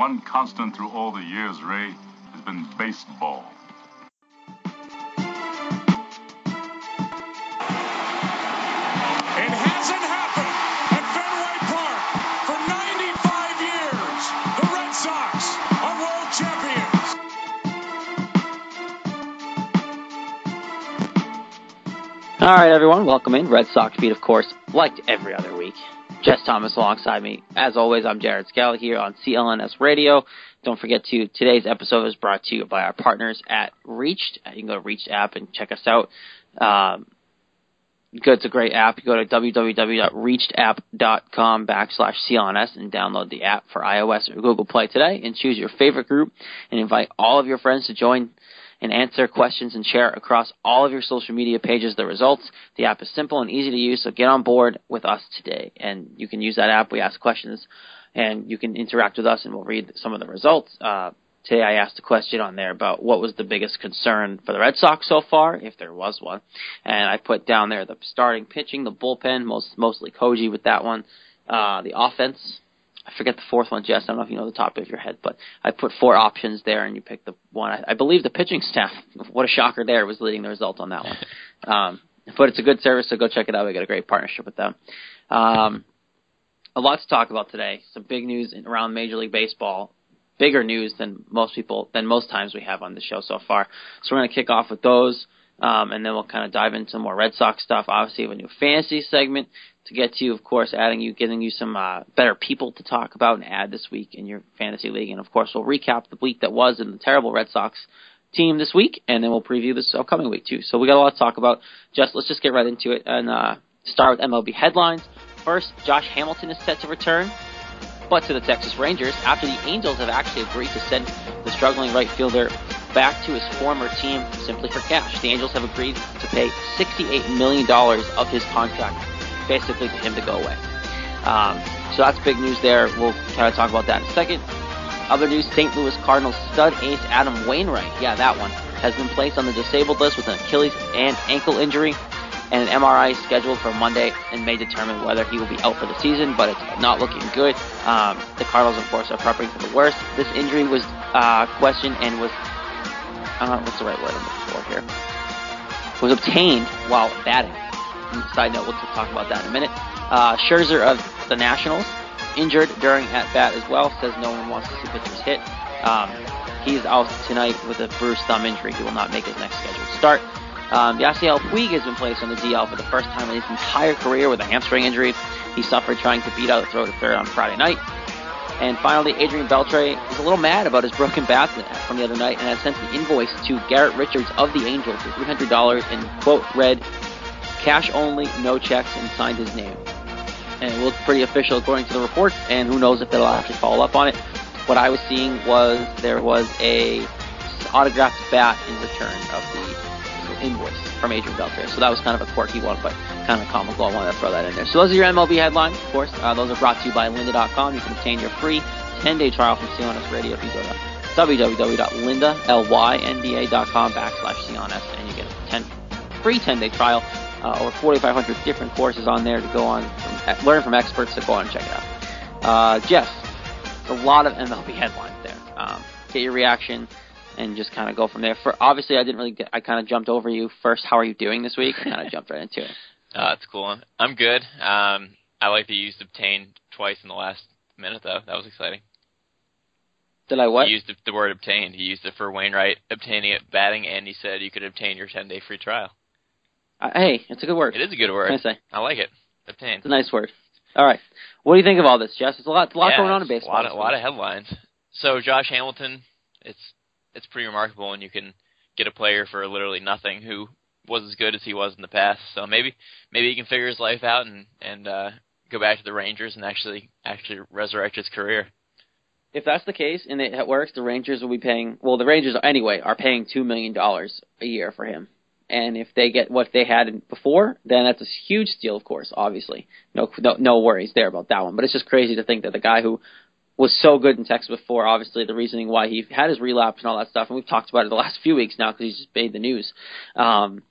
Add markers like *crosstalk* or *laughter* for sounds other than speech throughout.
The one constant through all the years, Ray, has been baseball. It hasn't happened at Fenway Park for 95 years. The Red Sox are world champions. All right, everyone, welcome in. Red Sox beat, of course, like every other week. Jess Thomas alongside me. As always, I'm Jared Scala here on CLNS Radio. Don't forget to, today's episode is brought to you by our partners at Reached. You can go to Reached app and check us out. Um, it's a great app. You go to www.reachedapp.com backslash CLNS and download the app for iOS or Google Play today and choose your favorite group and invite all of your friends to join and answer questions and share across all of your social media pages the results. The app is simple and easy to use, so get on board with us today. And you can use that app. We ask questions and you can interact with us and we'll read some of the results. Uh, today I asked a question on there about what was the biggest concern for the Red Sox so far, if there was one. And I put down there the starting pitching, the bullpen, most, mostly Koji with that one, uh, the offense, I forget the fourth one, Jess. I don't know if you know the top of your head, but I put four options there, and you picked the one. I, I believe the pitching staff. *laughs* What a shocker! There was leading the result on that one. *laughs* Um, but it's a good service, so go check it out. We got a great partnership with them. Um, a lot to talk about today. Some big news around Major League Baseball. Bigger news than most people than most times we have on the show so far. So we're going to kick off with those. Um, and then we'll kind of dive into more Red Sox stuff. Obviously, have a new fantasy segment to get to, you, of course, adding you, getting you some uh, better people to talk about and add this week in your fantasy league. And of course, we'll recap the week that was in the terrible Red Sox team this week, and then we'll preview this upcoming week too. So we got a lot to talk about. Just let's just get right into it and uh, start with MLB headlines. First, Josh Hamilton is set to return, but to the Texas Rangers after the Angels have actually agreed to send the struggling right fielder back to his former team simply for cash. The Angels have agreed to pay $68 million of his contract, basically for him to go away. Um, so that's big news there. We'll kind of talk about that in a second. Other news, St. Louis Cardinals stud ace Adam Wainwright, yeah, that one, has been placed on the disabled list with an Achilles and ankle injury and an MRI scheduled for Monday and may determine whether he will be out for the season, but it's not looking good. Um, the Cardinals, of course, are prepping for the worst. This injury was uh, questioned and was uh, what's the right word I'm looking for here? Was obtained while batting. Side note, we'll talk about that in a minute. Uh, Scherzer of the Nationals, injured during at bat as well, says no one wants to see pitchers hit. Um, he's out tonight with a bruised thumb injury. He will not make his next scheduled start. Um, Yasiel Puig has been placed on the DL for the first time in his entire career with a hamstring injury. He suffered trying to beat out a throw to third on Friday night. And finally, Adrian Beltre is a little mad about his broken bat from the other night and has sent an invoice to Garrett Richards of the Angels for $300 and, quote, read, cash only, no checks, and signed his name. And it looked pretty official according to the reports, and who knows if they'll actually follow up on it. What I was seeing was there was a autographed bat in return of the invoice from Adrian Beltre. So that was kind of a quirky one, but kind of comical. I wanted to throw that in there. So those are your MLB headlines, of course. Uh, those are brought to you by lynda.com. You can obtain your free 10-day trial from CLNS Radio if you go to www.lynda.com backslash CLNS and you get a 10, free 10-day trial. Uh, over 4,500 different courses on there to go on, from, learn from experts, so go on and check it out. Uh, Jess, a lot of MLB headlines there. Um, get your reaction and just kind of go from there. For obviously, I didn't really get. I kind of jumped over you first. How are you doing this week? I kind of jumped right into it. *laughs* Uh, that's cool. I'm good. Um, I like that you used obtain twice in the last minute, though. That was exciting. Did I what? He used the, the word obtained. He used it for Wainwright obtaining it batting, and he said you could obtain your 10 day free trial. Uh, hey, it's a good word. It is a good word. I say? I like it. Obtained. It's a nice word. All right. What do you think of all this, Jess? It's a lot, it's a lot yeah, going on in baseball. A lot, week. lot of headlines. So Josh Hamilton, it's it's pretty remarkable when you can get a player for literally nothing who was as good as he was in the past. So maybe maybe he can figure his life out and and uh, go back to the Rangers and actually actually resurrect his career. If that's the case and it works, the Rangers will be paying. Well, the Rangers anyway are paying two million dollars a year for him. And if they get what they had before, then that's a huge steal, of course. Obviously, no, no, no worries there about that one. But it's just crazy to think that the guy who was so good in Texas before, obviously the reasoning why he had his relapse and all that stuff, and we've talked about it the last few weeks now because he's just made the news. Um,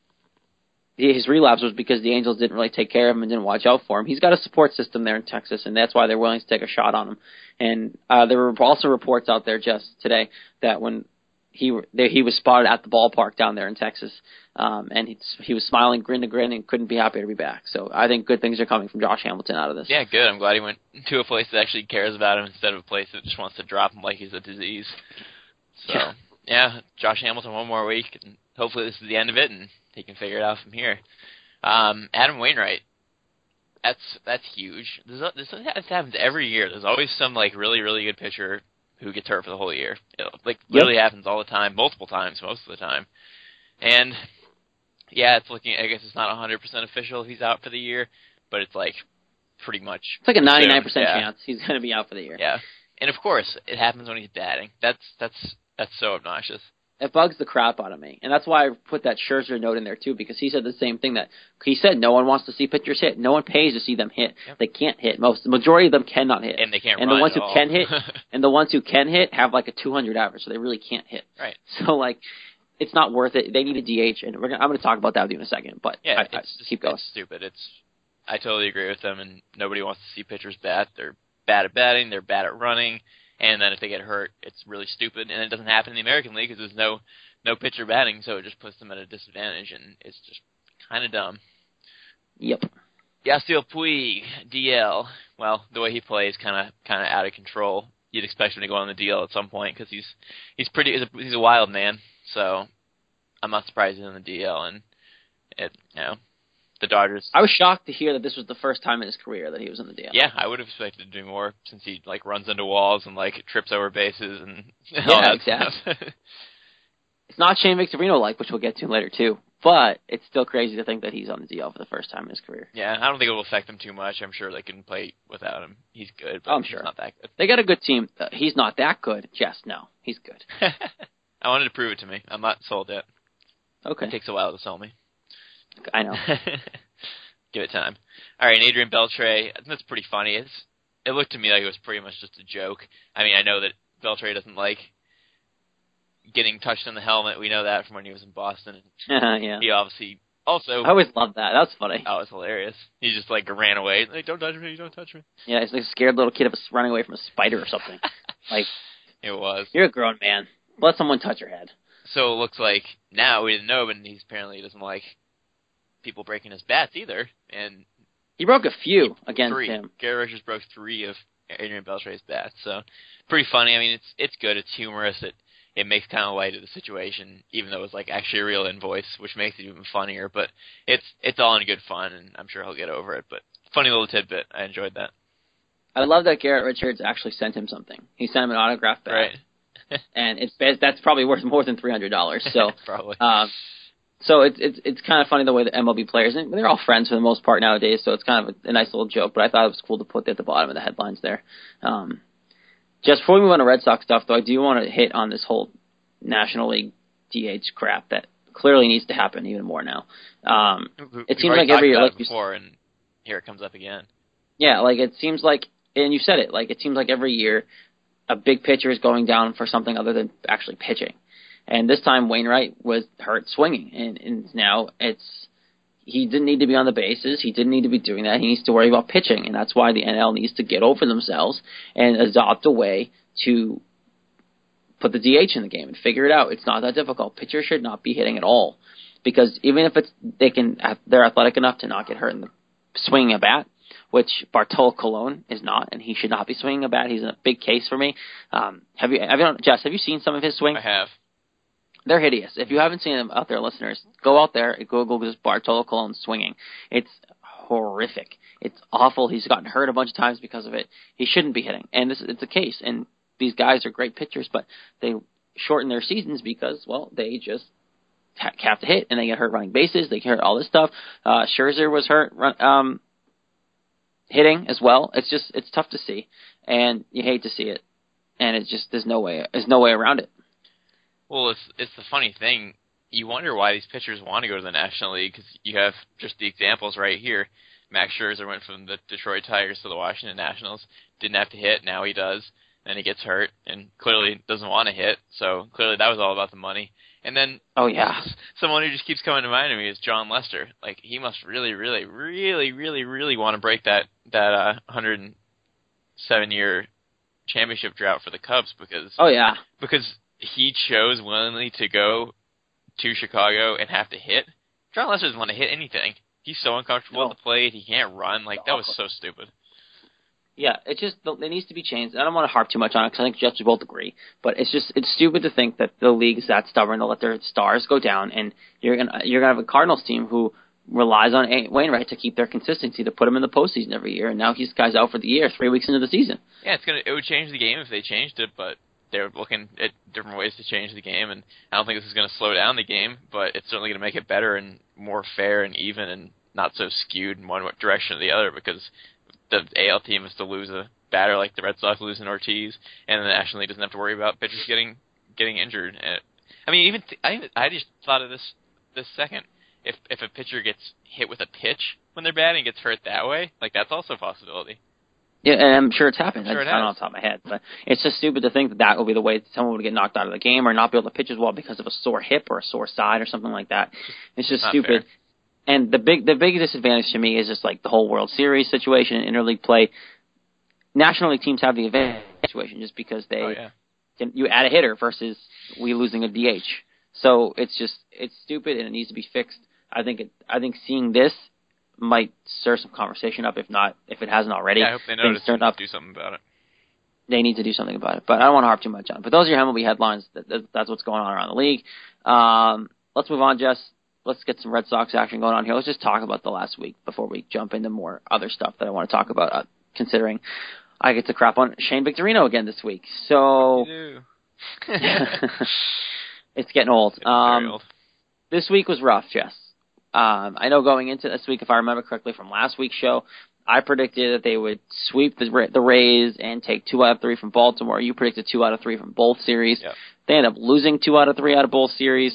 his relapse was because the Angels didn't really take care of him and didn't watch out for him. He's got a support system there in Texas, and that's why they're willing to take a shot on him. And uh, there were also reports out there just today that when he there, he was spotted at the ballpark down there in Texas, um, and he he was smiling, grin to grin, and couldn't be happier to be back. So I think good things are coming from Josh Hamilton out of this. Yeah, good. I'm glad he went to a place that actually cares about him instead of a place that just wants to drop him like he's a disease. So Yeah. yeah, Josh Hamilton one more week, and hopefully this is the end of it, and he can figure it out from here. Um, Adam Wainwright, that's that's huge. This, this, this happens every year. There's always some like really really good pitcher who gets hurt for the whole year. It, like literally happens all the time, multiple times, most of the time. And yeah, it's looking. I guess it's not 100% official. He's out for the year, but it's like pretty much. It's like a 99% assumed, yeah. chance he's going to be out for the year. Yeah, and of course it happens when he's batting. That's that's that's so obnoxious. It bugs the crap out of me, and that's why I put that Scherzer note in there too, because he said the same thing that he said. No one wants to see pitchers hit. No one pays to see them hit. Yep. They can't hit. Most, the majority of them cannot hit. And they can't And the ones who all. can hit, *laughs* and the ones who can hit have like a 200 average, so they really can't hit. Right. *laughs* So like, it's not worth it. They need a DH, and we're gonna, I'm going to talk about that with you in a second. But Yeah, I, it's I, just, keep going. It's stupid. It's I totally agree with them, and nobody wants to see pitchers bat. They're bad at batting. They're bad at running, and then if they get hurt, it's really stupid. And it doesn't happen in the American League because there's no no pitcher batting, so it just puts them at a disadvantage, and it's just kind of dumb. Yep. Yasiel Puig, DL. Well, the way he plays, kind of kind of out of control. You'd expect him to go on the DL at some point because he's he's pretty he's a, he's a wild man. So I'm not surprised he's on the DL, and it you know the Dodgers. I was shocked to hear that this was the first time in his career that he was in the DL. Yeah, I would have expected to do more since he like runs into walls and like trips over bases and *laughs* Yeah, exactly. *laughs* It's not Shane Victorino like, which we'll get to later too. But it's still crazy to think that he's on the DL for the first time in his career. yeah, I don't think it will affect him too much. I'm sure they can play without him. He's good, but I'm he's sure. not that good. They got a good team. Uh, he's not that good. Yes, no, he's good. *laughs* I wanted to prove it to me. I'm not sold yet. Okay, It takes a while to sell me. I know. *laughs* Give it time. All right, and Adrian Beltre. That's pretty funny. It's it looked to me like it was pretty much just a joke. I mean, I know that Beltre doesn't like getting touched on the helmet. We know that from when he was in Boston. *laughs* yeah, He obviously also I always loved that. That was funny. oh, it was hilarious. He just like ran away. Like, don't touch me! Don't touch me! Yeah, he's like a scared little kid of a, running away from a spider or something. *laughs* like It was. you're a grown man. Let someone touch your head. So it looks like now we didn't know, but he's apparently doesn't like people breaking his bats either. And He broke a few against three. him. Gary Richards broke three of Adrian Beltre's bats, so pretty funny. I mean, it's it's good. It's humorous. It it makes kind of light of the situation, even though it's like actually a real invoice, which makes it even funnier. But it's it's all in good fun, and I'm sure he'll get over it. But funny little tidbit. I enjoyed that. I love that Garrett Richards actually sent him something. He sent him an autograph bat, Right. *laughs* and it's that's probably worth more than three hundred dollars. So. *laughs* Probably. Um, so it's it's it's kind of funny the way the MLB players and they're all friends for the most part nowadays. So it's kind of a, a nice little joke. But I thought it was cool to put at the bottom of the headlines there. Um, just before we move on to Red Sox stuff, though, I do want to hit on this whole National League DH crap that clearly needs to happen even more now. Um, We- it seems like every year, like before, and here it comes up again. yeah, like it seems like, and you said it, like it seems like every year a big pitcher is going down for something other than actually pitching. And this time Wainwright was hurt swinging, and, and now it's he didn't need to be on the bases. He didn't need to be doing that. He needs to worry about pitching, and that's why the NL needs to get over themselves and adopt a way to put the DH in the game and figure it out. It's not that difficult. Pitchers should not be hitting at all because even if it's they can they're athletic enough to not get hurt in the swinging a bat which Bartolo Colon is not, and he should not be swinging a bat. He's a big case for me. Um, have you, have you, Jess? Have you seen some of his swing? I have. They're hideous. If you haven't seen them out there, listeners, go out there and Google just Bartolo Colon swinging. It's horrific. It's awful. He's gotten hurt a bunch of times because of it. He shouldn't be hitting, and this it's a case. And these guys are great pitchers, but they shorten their seasons because well, they just have to hit, and they get hurt running bases. They get hurt all this stuff. Uh, Scherzer was hurt um, hitting as well. It's just it's tough to see, and you hate to see it, and it's just there's no way there's no way around it. Well, it's it's the funny thing. You wonder why these pitchers want to go to the National League because you have just the examples right here. Max Scherzer went from the Detroit Tigers to the Washington Nationals. Didn't have to hit. Now he does. Then he gets hurt and clearly doesn't want to hit. So clearly that was all about the money. And then oh yeah, *laughs* someone who just keeps coming to mind to me is Jon Lester. Like he must really, really, really, really, really want to break that that uh, 107 year championship drought for the Cubs because oh yeah because he chose willingly to go to Chicago and have to hit. Jon Lester doesn't want to hit anything. He's so uncomfortable no. at the plate. He can't run. Like that was so stupid. Yeah, it just it needs to be changed. I don't want to harp too much on it because I think we both agree. But it's just it's stupid to think that the league is that stubborn to let their stars go down, and you're gonna you're gonna have a Cardinals team who relies on Wainwright to keep their consistency to put him in the postseason every year, and now he's guy's out for the year, three weeks into the season. Yeah, it's gonna it would change the game if they changed it, but they're looking at different ways to change the game, and I don't think this is going to slow down the game, but it's certainly going to make it better and more fair and even and not so skewed in one direction or the other because the AL team is to lose a batter like the Red Sox losing Ortiz, and the National League doesn't have to worry about pitchers getting getting injured. And, I mean, even th- I I just thought of this this second. If if a pitcher gets hit with a pitch when they're batting, gets hurt that way, like that's also a possibility. Yeah, and I'm sure it's happened. Sure I it don't know off the top of my head, but it's just stupid to think that that would be the way someone would get knocked out of the game or not be able to pitch as well because of a sore hip or a sore side or something like that. It's just Not stupid. fair. And the big the big disadvantage to me is just like the whole World Series situation and interleague play. National League teams have the advantage situation just because they Oh yeah. can, you add a hitter versus we losing a DH. So it's just it's stupid and it needs to be fixed. I think it, I think seeing this might stir some conversation up if not if it hasn't already. Yeah, I hope they notice and up do something about it. they need to do something about it. But I don't want to harp too much on it. But those are your MLB headlines. That, that, that's what's going on around the league. Um, let's move on, Jess. Let's get some Red Sox action going on here. Let's just talk about the last week before we jump into more other stuff that I want to talk about. Uh, considering I get to crap on Shane Victorino again this week, so *laughs* *laughs* it's getting old. It's Um, old. this week was rough, Jess. Um, I know going into this week, if I remember correctly from last week's show, I predicted that they would sweep the the Rays and take two out of three from Baltimore. You predicted two out of three from both series. Yep. They ended up losing two out of three out of both series.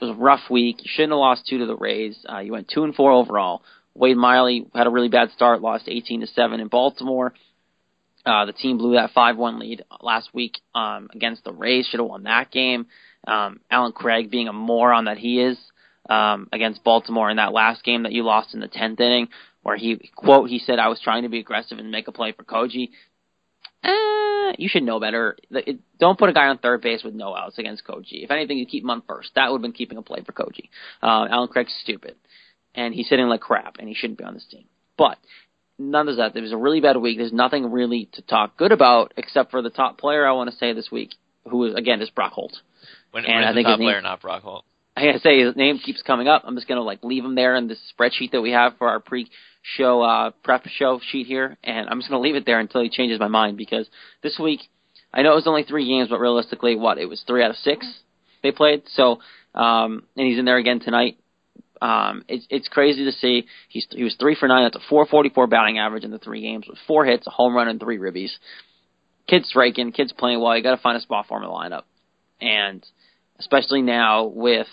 It was a rough week. You shouldn't have lost two to the Rays. Uh, you went two and four overall. Wade Miley had a really bad start, lost 18 to seven in Baltimore. Uh, the team blew that 5-1 lead last week um, against the Rays. Should have won that game. Um, Allen Craig, being a moron that he is, um, against Baltimore in that last game that you lost in the 10th inning, where he quote he said I was trying to be aggressive and make a play for Koji. Eh, you should know better. It, don't put a guy on third base with no outs against Koji. If anything, you keep him on first. That would have been keeping a play for Koji. Uh, Allen Craig's stupid, and he's hitting like crap, and he shouldn't be on this team. But none of that. It was a really bad week. There's nothing really to talk good about except for the top player I want to say this week, who is again is Brock Holt. When, and when I is think top player not Brock Holt? I gotta say his name keeps coming up. I'm just gonna like leave him there in this spreadsheet that we have for our pre-show uh, prep show sheet here, and I'm just gonna leave it there until he changes my mind because this week I know it was only three games, but realistically, what it was three out of six they played. So um, and he's in there again tonight. Um, it's it's crazy to see. He's he was three for nine. That's a 444 batting average in the three games with four hits, a home run, and three ribbies. Kid's striking, kid's playing well. You got to find a spot for him in the lineup, and especially now with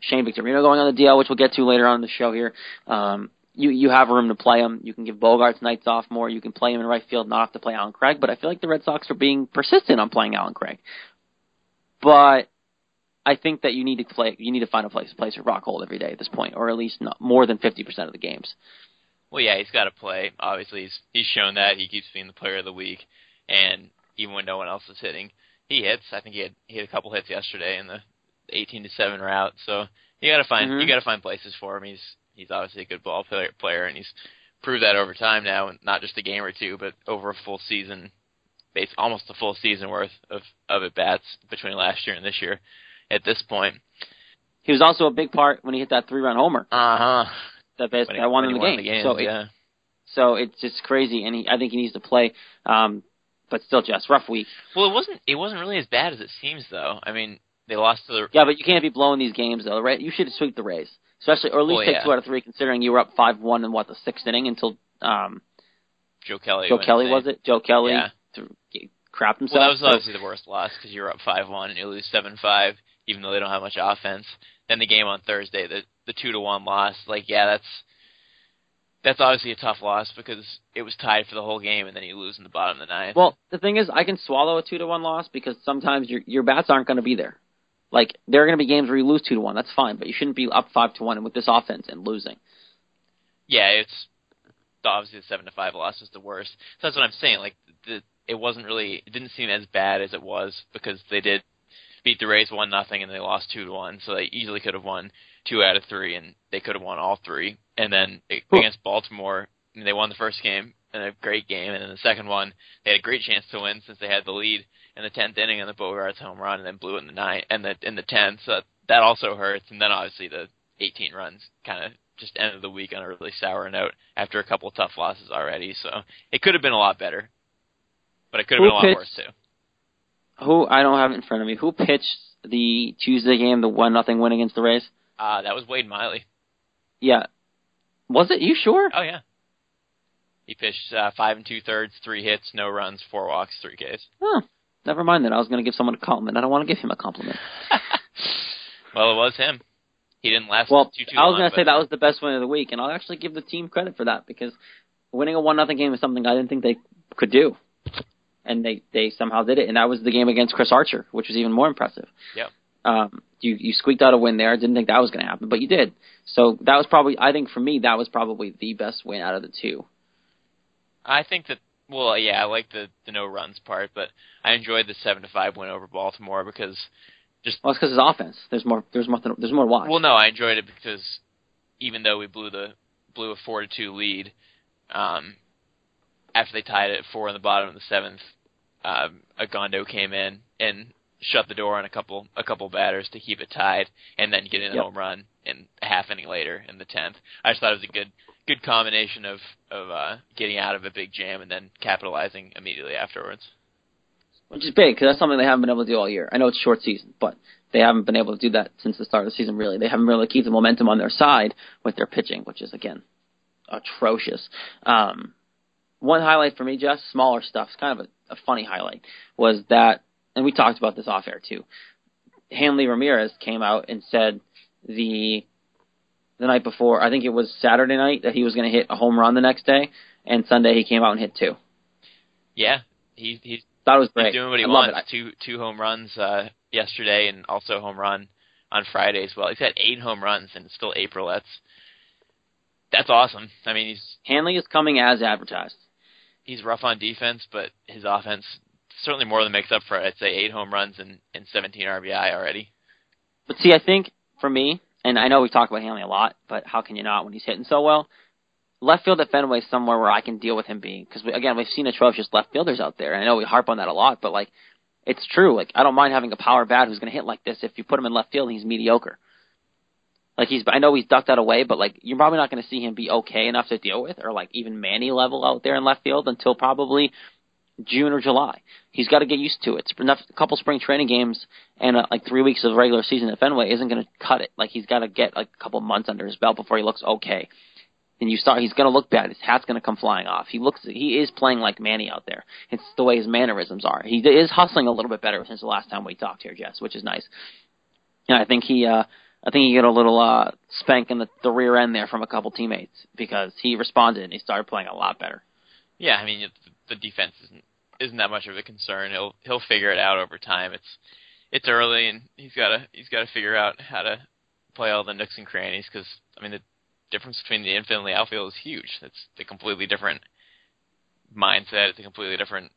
Shane Victorino going on the DL, which we'll get to later on in the show here. Um, you you have room to play him. You can give Bogaerts nights off more. You can play him in right field, not have to play Allen Craig. But I feel like the Red Sox are being persistent on playing Allen Craig. But I think that you need to play. You need to find a place place for Brock Holt every day at this point, or at least not more than fifty percent of the games. Well, yeah, he's got to play. Obviously, he's he's shown that he keeps being the player of the week, and even when no one else is hitting, he hits. I think he had he had a couple hits yesterday in the 18 to seven rout. So you got to find Mhm. you got to find places for him. He's he's obviously a good ball player, player, and he's proved that over time now, not just a game or two, but over a full season, base almost a full season worth of of at bats between last year and this year. At this point, He was also a big part when he hit that three run homer uh huh. that, bas- When he- that won them the game. the games, so it, yeah. so it's just crazy, and he, I think he needs to play. Um, but still, just rough week. Well, it wasn't it wasn't really as bad as it seems though. I mean, they lost to the Yeah, but you can't be blowing these games though. Right? You should sweep the Rays, especially or at least Well, take yeah. two out of three, considering you were up five one in what the sixth inning until um, Joe Kelly. Joe Kelly was it? Joe Kelly Yeah. crapped himself. Well, that was obviously the worst loss because you were up five one and you lose seven five, even though they don't have much offense. Then the game on Thursday, the the two to one loss. Like, yeah, that's that's obviously a tough loss because it was tied for the whole game, and then you lose in the bottom of the ninth. Well, the thing is, I can swallow a two to one loss because sometimes your your bats aren't going to be there. Like there are going to be games where you lose two to one. That's fine, but you shouldn't be up five to one and with this offense and losing. yeah, it's obviously the seven to five loss was the worst. So that's what I'm saying. Like, the it wasn't really, it didn't seem as bad as it was because they did beat the Rays one nothing and they lost two to one, so they easily could have won two out of three, and they could have won all three. And then Cool. against Baltimore, I mean, they won the first game and a great game, and then the second one they had a great chance to win since they had the lead in the tenth inning on the Bogaerts home run, and then blew it in the ninth and the in the tenth. So that also hurts, and then obviously the 18 runs kind of just ended the week on a really sour note after a couple of tough losses already. So it could have been a lot better, but it could have Who been a lot pitched- worse too. Who I don't have it in front of me. Who pitched the Tuesday game, the one nothing win against the Rays? Uh, that was Wade Miley. Yeah, was it? You sure? Oh yeah. He pitched uh, five and two thirds, three hits, no runs, four walks, three Ks. Oh, never mind that. I was going to give someone a compliment. I don't want to give him a compliment. *laughs* well, it was him. He didn't last Well, too too I was going to say that was the best win of the week, and I'll actually give the team credit for that because winning a one nothing game is something I didn't think they could do, and they they somehow did it, and that was the game against Chris Archer, which was even more impressive. Yep. Um, you you squeaked out a win there. Didn't think that was going to happen, but you did. So that was probably I think for me that was probably the best win out of the two. I think that well, yeah, I like the the no runs part, but I enjoyed the seven to five win over Baltimore because just Well, it's because his offense. There's more. There's more. There's more watch. well, no, I enjoyed it because even though we blew the blew a four to two lead, um, after they tied it at four in the bottom of the seventh, um, Ogando came in and shut the door on a couple a couple batters to keep it tied, and then get in a Yep. home run in a half inning later in the tenth. I just thought it was a good good combination of of uh, getting out of a big jam and then capitalizing immediately afterwards. which is big because that's something they haven't been able to do all year. I know it's short season, but they haven't been able to do that since the start of the season. Really, they haven't really kept the momentum on their side with their pitching, which is again atrocious. Um, one highlight for me, just smaller stuff, it's kind of a, a funny highlight, was that, and we talked about this off air too. Hanley Ramirez came out and said the the night before, I think it was Saturday night, that he was going to hit a home run the next day, and Sunday he came out and hit two. Yeah, he he's Thought it was He's great. doing what he I wants. Two two home runs uh, yesterday, and also a home run on Friday as well. He's had eight home runs, and it's still April. That's that's awesome. I mean, he's Hanley is coming as advertised. he's rough on defense, but his offense certainly more than makes up for. I'd say eight home runs and, and 17 RBI already. But see, I think for me, and I know we talk about Hanley a lot, but how can you not when he's hitting so well? Left field at Fenway is somewhere where I can deal with him being because we, again we've seen atrocious left fielders out there, and I know we harp on that a lot, but like it's true. Like I don't mind having a power bat who's going to hit like this if you put him in left field, he's mediocre. Like he's, I know he's ducked that away, but like you're probably not going to see him be okay enough to deal with, or like even Manny level out there in left field until probably June or July. He's got to get used to it. Enough, a couple spring training games and uh, like three weeks of regular season at Fenway isn't going to cut it. Like he's got to get like a couple months under his belt before he looks okay. And you start, he's going to look bad. His hat's going to come flying off. He looks, he is playing like Manny out there. It's the way his mannerisms are. He is hustling a little bit better since the last time we talked here, Jess, which is nice. And I think he, uh, I think he got a little uh, spank in the, the rear end there from a couple teammates because he responded and he started playing a lot better. Yeah, I mean the defense isn't isn't that much of a concern. He'll he'll figure it out over time. It's it's early, and he's got to he's got to figure out how to play all the nooks and crannies. Because I mean the difference between the infield and the outfield is huge. It's a completely different mindset. It's a completely different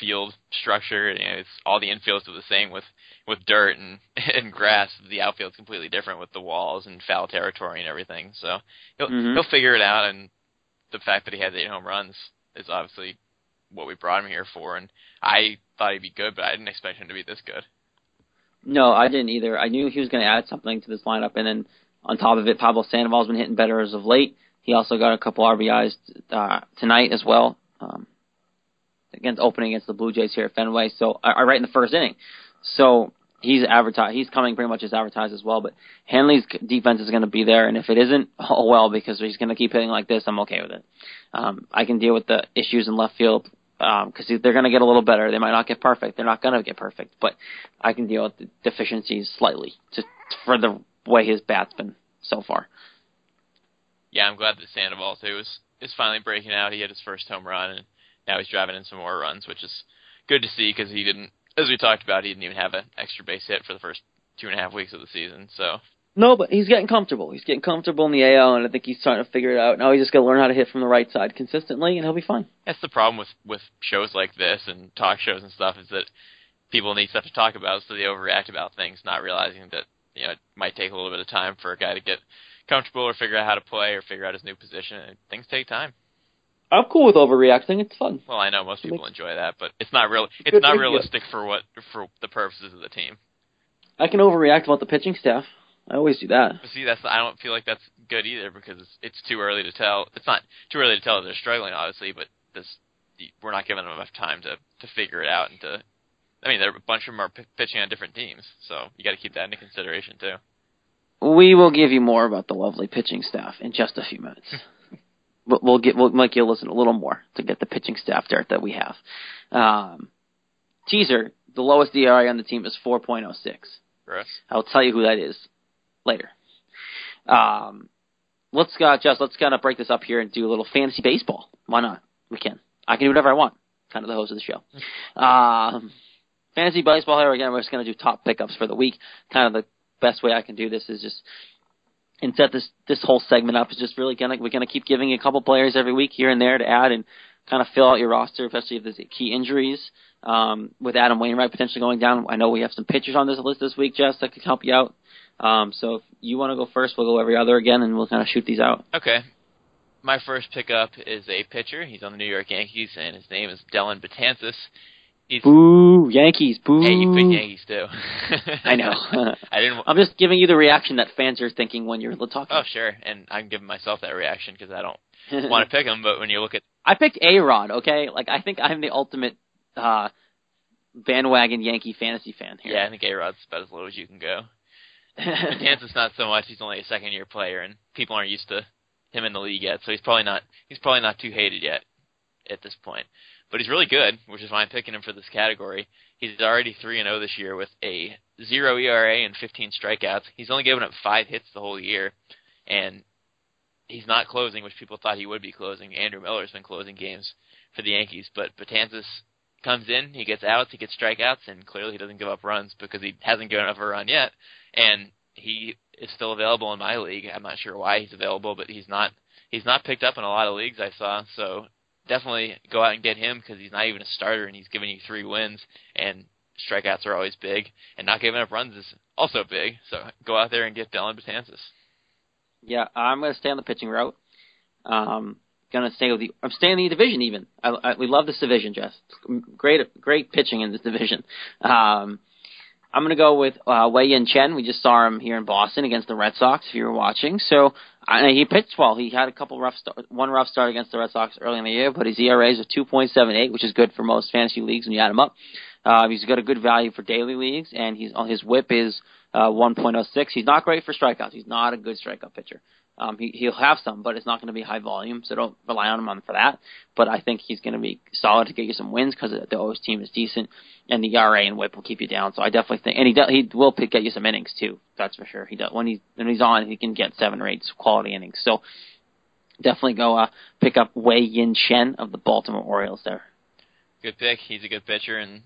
field structure. You know, it's all the infields are the same with with dirt and *laughs* and grass. The outfield's completely different with the walls and foul territory and everything. So he'll Mhm. he'll figure it out, and the fact that he has eight home runs is obviously what we brought him here for. And I thought he'd be good, but I didn't expect him to be this good. No, I didn't either. I knew he was going to add something to this lineup, and then on top of it, Pablo Sandoval's been hitting better as of late. He also got a couple RBIs uh, tonight as well. Um, against opening against the Blue Jays here at Fenway. So I, I right in the first inning. So he's advertised. He's coming pretty much as advertised as well. But Hanley's defense is going to be there, and if it isn't, *laughs* oh well, because he's going to keep hitting like this. I'm okay with it. Um, I can deal with the issues in left field because um, they're going to get a little better. They might not get perfect. They're not going to get perfect, but I can deal with the deficiencies slightly just for the way his bat's been so far. Yeah, I'm glad that Sandoval too is is finally breaking out. He had his first home run, and now he's driving in some more runs, which is good to see because he didn't, as we talked about, he didn't even have an extra base hit for the first two and a half weeks of the season. So no, but he's getting comfortable. He's getting comfortable in the AL, and I think he's starting to figure it out. Now he's just got to learn how to hit from the right side consistently, and he'll be fine. That's the problem with with shows like this and talk shows and stuff is that people need stuff to talk about, so they overreact about things, not realizing that you know it might take a little bit of time for a guy to get comfortable or figure out how to play or figure out his new position. And things take time. I'm cool with overreacting. It's fun. Well, I know most people enjoy that, but it's not real. It's not realistic for what for the purposes of the team. I can overreact about the pitching staff. I always do that. See, that's I don't feel like that's good either because it's, it's too early to tell. It's not too early to tell that they're struggling, obviously, but this we're not giving them enough time to to figure it out and to. I mean, a bunch of them are p- pitching on different teams, so you got to keep that into consideration too. We will give you more about the lovely pitching staff in just a few minutes. *laughs* we'll get we'll make you listen a little more to get the pitching staff dirt that we have. Um, teaser: the lowest ERA on the team is 4.06. Gross. I'll tell you who that is later. Um, let's uh, just let's kind of break this up here and do a little fantasy baseball. Why not? We can. I can do whatever I want. Kind of the host of the show. *laughs* Um, fantasy baseball here again. We're just going to do top pickups for the week. Kind of the best way I can do this is just and set this this whole segment up is just really gonna we're gonna keep giving you a couple players every week here and there to add and kind of fill out your roster, especially if there's key injuries. Um, with Adam Wainwright potentially going down, I know we have some pitchers on this list this week, Jess, that could help you out. Um, so if you want to go first, we'll go every other again, and we'll kind of shoot these out. Okay. My first pickup is a pitcher. He's on the New York Yankees, and his name is Dellin Betances. Boo Yankees, boo. Hey, you Yankees too. *laughs* I know. *laughs* I didn't. *laughs* I'm just giving you the reaction that fans are thinking when you're talking. Oh sure, and I'm giving myself that reaction because I don't want to pick him. But when you look at, I picked A Rod. Okay, like I think I'm the ultimate uh bandwagon Yankee fantasy fan here. Yeah, I think A Rod's about as low as you can go. Betances not so much. He's only a second year player, and people aren't used to him in the league yet, so he's probably not he's probably not too hated yet at this point but he's really good, which is why I'm picking him for this category. He's already three and zero oh this year with a zero ERA and 15 strikeouts. He's only given up five hits the whole year, and he's not closing, which people thought he would be closing. Andrew Miller's been closing games for the Yankees, but Betances comes in, he gets outs, he gets strikeouts, and clearly he doesn't give up runs because he hasn't given up a run yet. And he is still available in my league. I'm not sure why he's available, but he's not he's not picked up in a lot of leagues I saw. So definitely go out and get him because he's not even a starter and he's giving you three wins and strikeouts are always big and not giving up runs is also big. So go out there and get Dellin Betances. Yeah, I'm going to stay on the pitching route. Um, going to stay with the. I'm staying in the division even. I, I, we love this division, Jess. Great, great pitching in this *laughs* division. Um, I'm going to go with uh, Wei Yin Chen. We just saw him here in Boston against the Red Sox. If you were watching, so uh, he pitched well. He had a couple rough start, one rough start against the Red Sox early in the year, but his ERA is a 2.78, which is good for most fantasy leagues when you add him up. Uh, he's got a good value for daily leagues, and he's his WHIP is uh, 1.06. He's not great for strikeouts. He's not a good strikeout pitcher. Um, he, he'll have some, but it's not going to be high volume, so don't rely on him for that. But I think he's going to be solid to get you some wins because the O's team is decent, and the ERA and WHIP will keep you down. So I definitely think, and he do, he will pick, get you some innings too. That's for sure. He does when he when he's on, he can get seven or eight quality innings. So definitely go uh, pick up Wei Yin Chen of the Baltimore Orioles there. Good pick. He's a good pitcher, and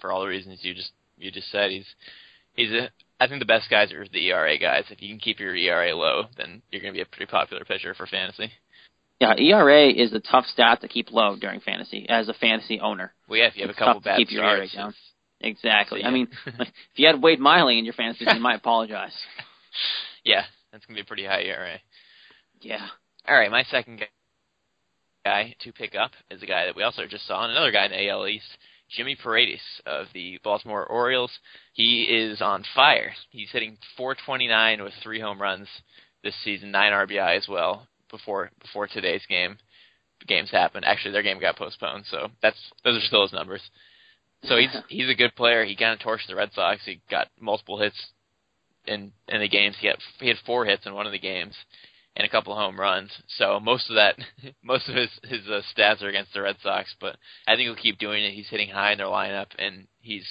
for all the reasons you just you just said, he's he's a I think the best guys are the ERA guys. If you can keep your ERA low, then you're going to be a pretty popular pitcher for fantasy. Yeah, ERA is a tough stat to keep low during fantasy as a fantasy owner. Well, yeah, if you have it's a couple bad keep your ERA down. Exactly. I mean, *laughs* if you had Wade Miley in your fantasy you might apologize. Yeah, that's going to be a pretty high ERA. Yeah. All right, my second guy to pick up is a guy that we also just saw, and another guy in AL East, Jimmy Paredes of the Baltimore Orioles. He is on fire. He's hitting 429 with three home runs this season, nine RBI as well before before today's game. Games happened. Actually, their game got postponed, so that's those are still his numbers. So he's *laughs* he's a good player. He kind of torched the Red Sox. He got multiple hits in in the games. He had he had four hits in one of the games and a couple of home runs. So most of that, *laughs* most of his his uh, stats are against the Red Sox. But I think he'll keep doing it. He's hitting high in their lineup, and he's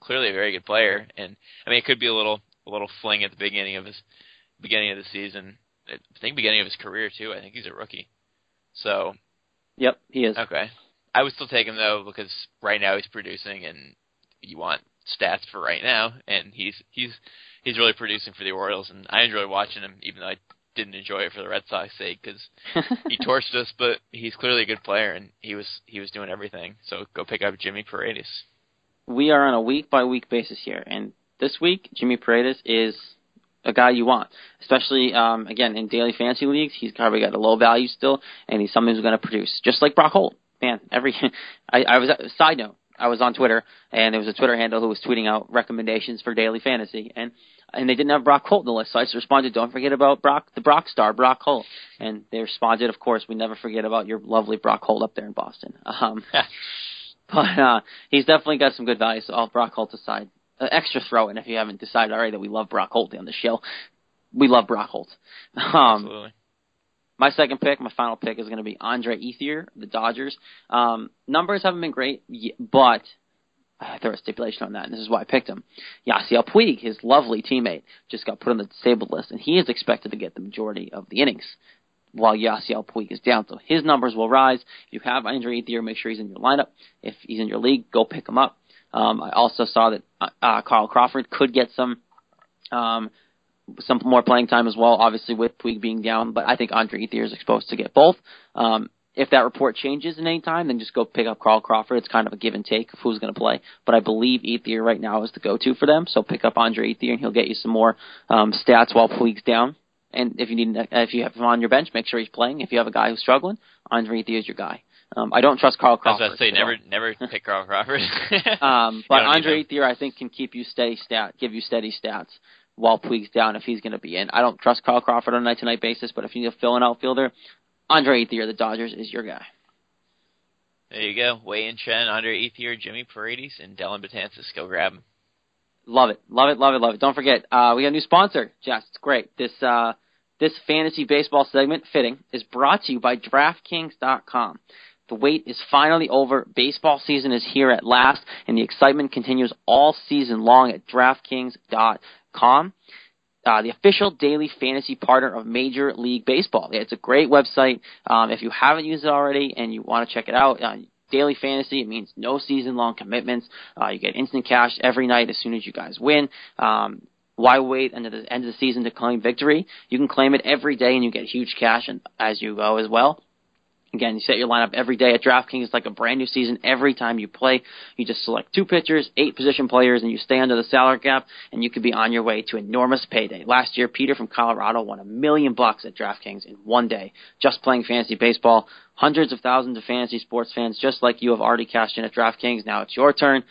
clearly a very good player. And I mean, it could be a little a little fling at the beginning of his beginning of the season. I think beginning of his career too. I think he's a rookie. So. Yep, he is. Okay. I would still take him though because right now he's producing, and you want stats for right now, and he's he's he's really producing for the Orioles, and I enjoy watching him, even though I didn't enjoy it for the Red Sox sake because *laughs* he torched us, but he's clearly a good player, and he was he was doing everything. So go pick up Jimmy Paredes. We are on a week by week basis here, and this week Jimmy Paredes is a guy you want, especially um, again in daily fantasy leagues. He's probably got a low value still, and he's someone who's going to produce, just like Brock Holt. Man, every *laughs* I, I was side note. I was on Twitter, and there was a Twitter handle who was tweeting out recommendations for daily fantasy, and and they didn't have Brock Holt in the list, so I just responded, "Don't forget about Brock, the Brock star, Brock Holt." And they responded, "Of course, we never forget about your lovely Brock Holt up there in Boston." *laughs* Um, *laughs* but uh, he's definitely got some good value. So all Brock Holt aside, uh, extra throw in if you haven't decided already that we love Brock Holt on the show. We love Brock Holt. *laughs* Um, Absolutely. My second pick, my final pick, is going to be Andre Ethier, the Dodgers. Um, numbers haven't been great, but I throw a stipulation on that, and this is why I picked him. Yasiel Puig, his lovely teammate, just got put on the disabled list, and he is expected to get the majority of the innings while Yasiel Puig is down. So his numbers will rise. If you have Andre Ethier, make sure he's in your lineup. If he's in your league, go pick him up. Um, I also saw that uh, uh, Carl Crawford could get some um, some more playing time as well, obviously with Puig being down, but I think Andre Ethier is exposed to get both. Um, if that report changes in any time, then just go pick up Carl Crawford. It's kind of a give and take of who's going to play. But I believe Ethier right now is the go-to for them. So pick up Andre Ethier, and he'll get you some more um, stats while Puig's down. And if you need, if you have him on your bench, make sure he's playing. If you have a guy who's struggling, Andre Ethier is your guy. Um, I don't trust Carl Crawford. I was about to say never, never *laughs* pick Carl Crawford. um, *laughs* but Andre Ethier, I think, can keep you steady stat, give you steady stats while Puig's down if he's going to be in. I don't trust Carl Crawford on a night to night basis, but if you need a fill in outfielder, Andre Ethier, the Dodgers, is your guy. There you go. Wei Yin Chen, Andre Ethier, Jimmy Paredes, and Dellin Betances. Go grab him. Love it, love it, love it, love it. Don't forget, uh, we got a new sponsor, Jess. It's great. This uh, this fantasy baseball segment, fitting, is brought to you by DraftKings.com. The wait is finally over. Baseball season is here at last, and the excitement continues all season long at DraftKings.com. Uh, the official daily fantasy partner of Major League Baseball. It's a great website. Um, if you haven't used it already and you want to check it out, uh, daily fantasy. It means no season long commitments. Uh, you get instant cash every night as soon as you guys win. Um, why wait until the end of the season to claim victory? You can claim it every day and you get huge cash as you go as well. Again, you set your lineup every day at DraftKings. It's like a brand new season every time you play. You just select two pitchers, eight position players, and you stay under the salary cap, and you could be on your way to enormous payday. Last year, Peter from Colorado won a million bucks at DraftKings in one day, just playing fantasy baseball. Hundreds of thousands of fantasy sports fans just like you have already cashed in at DraftKings. Now it's your turn.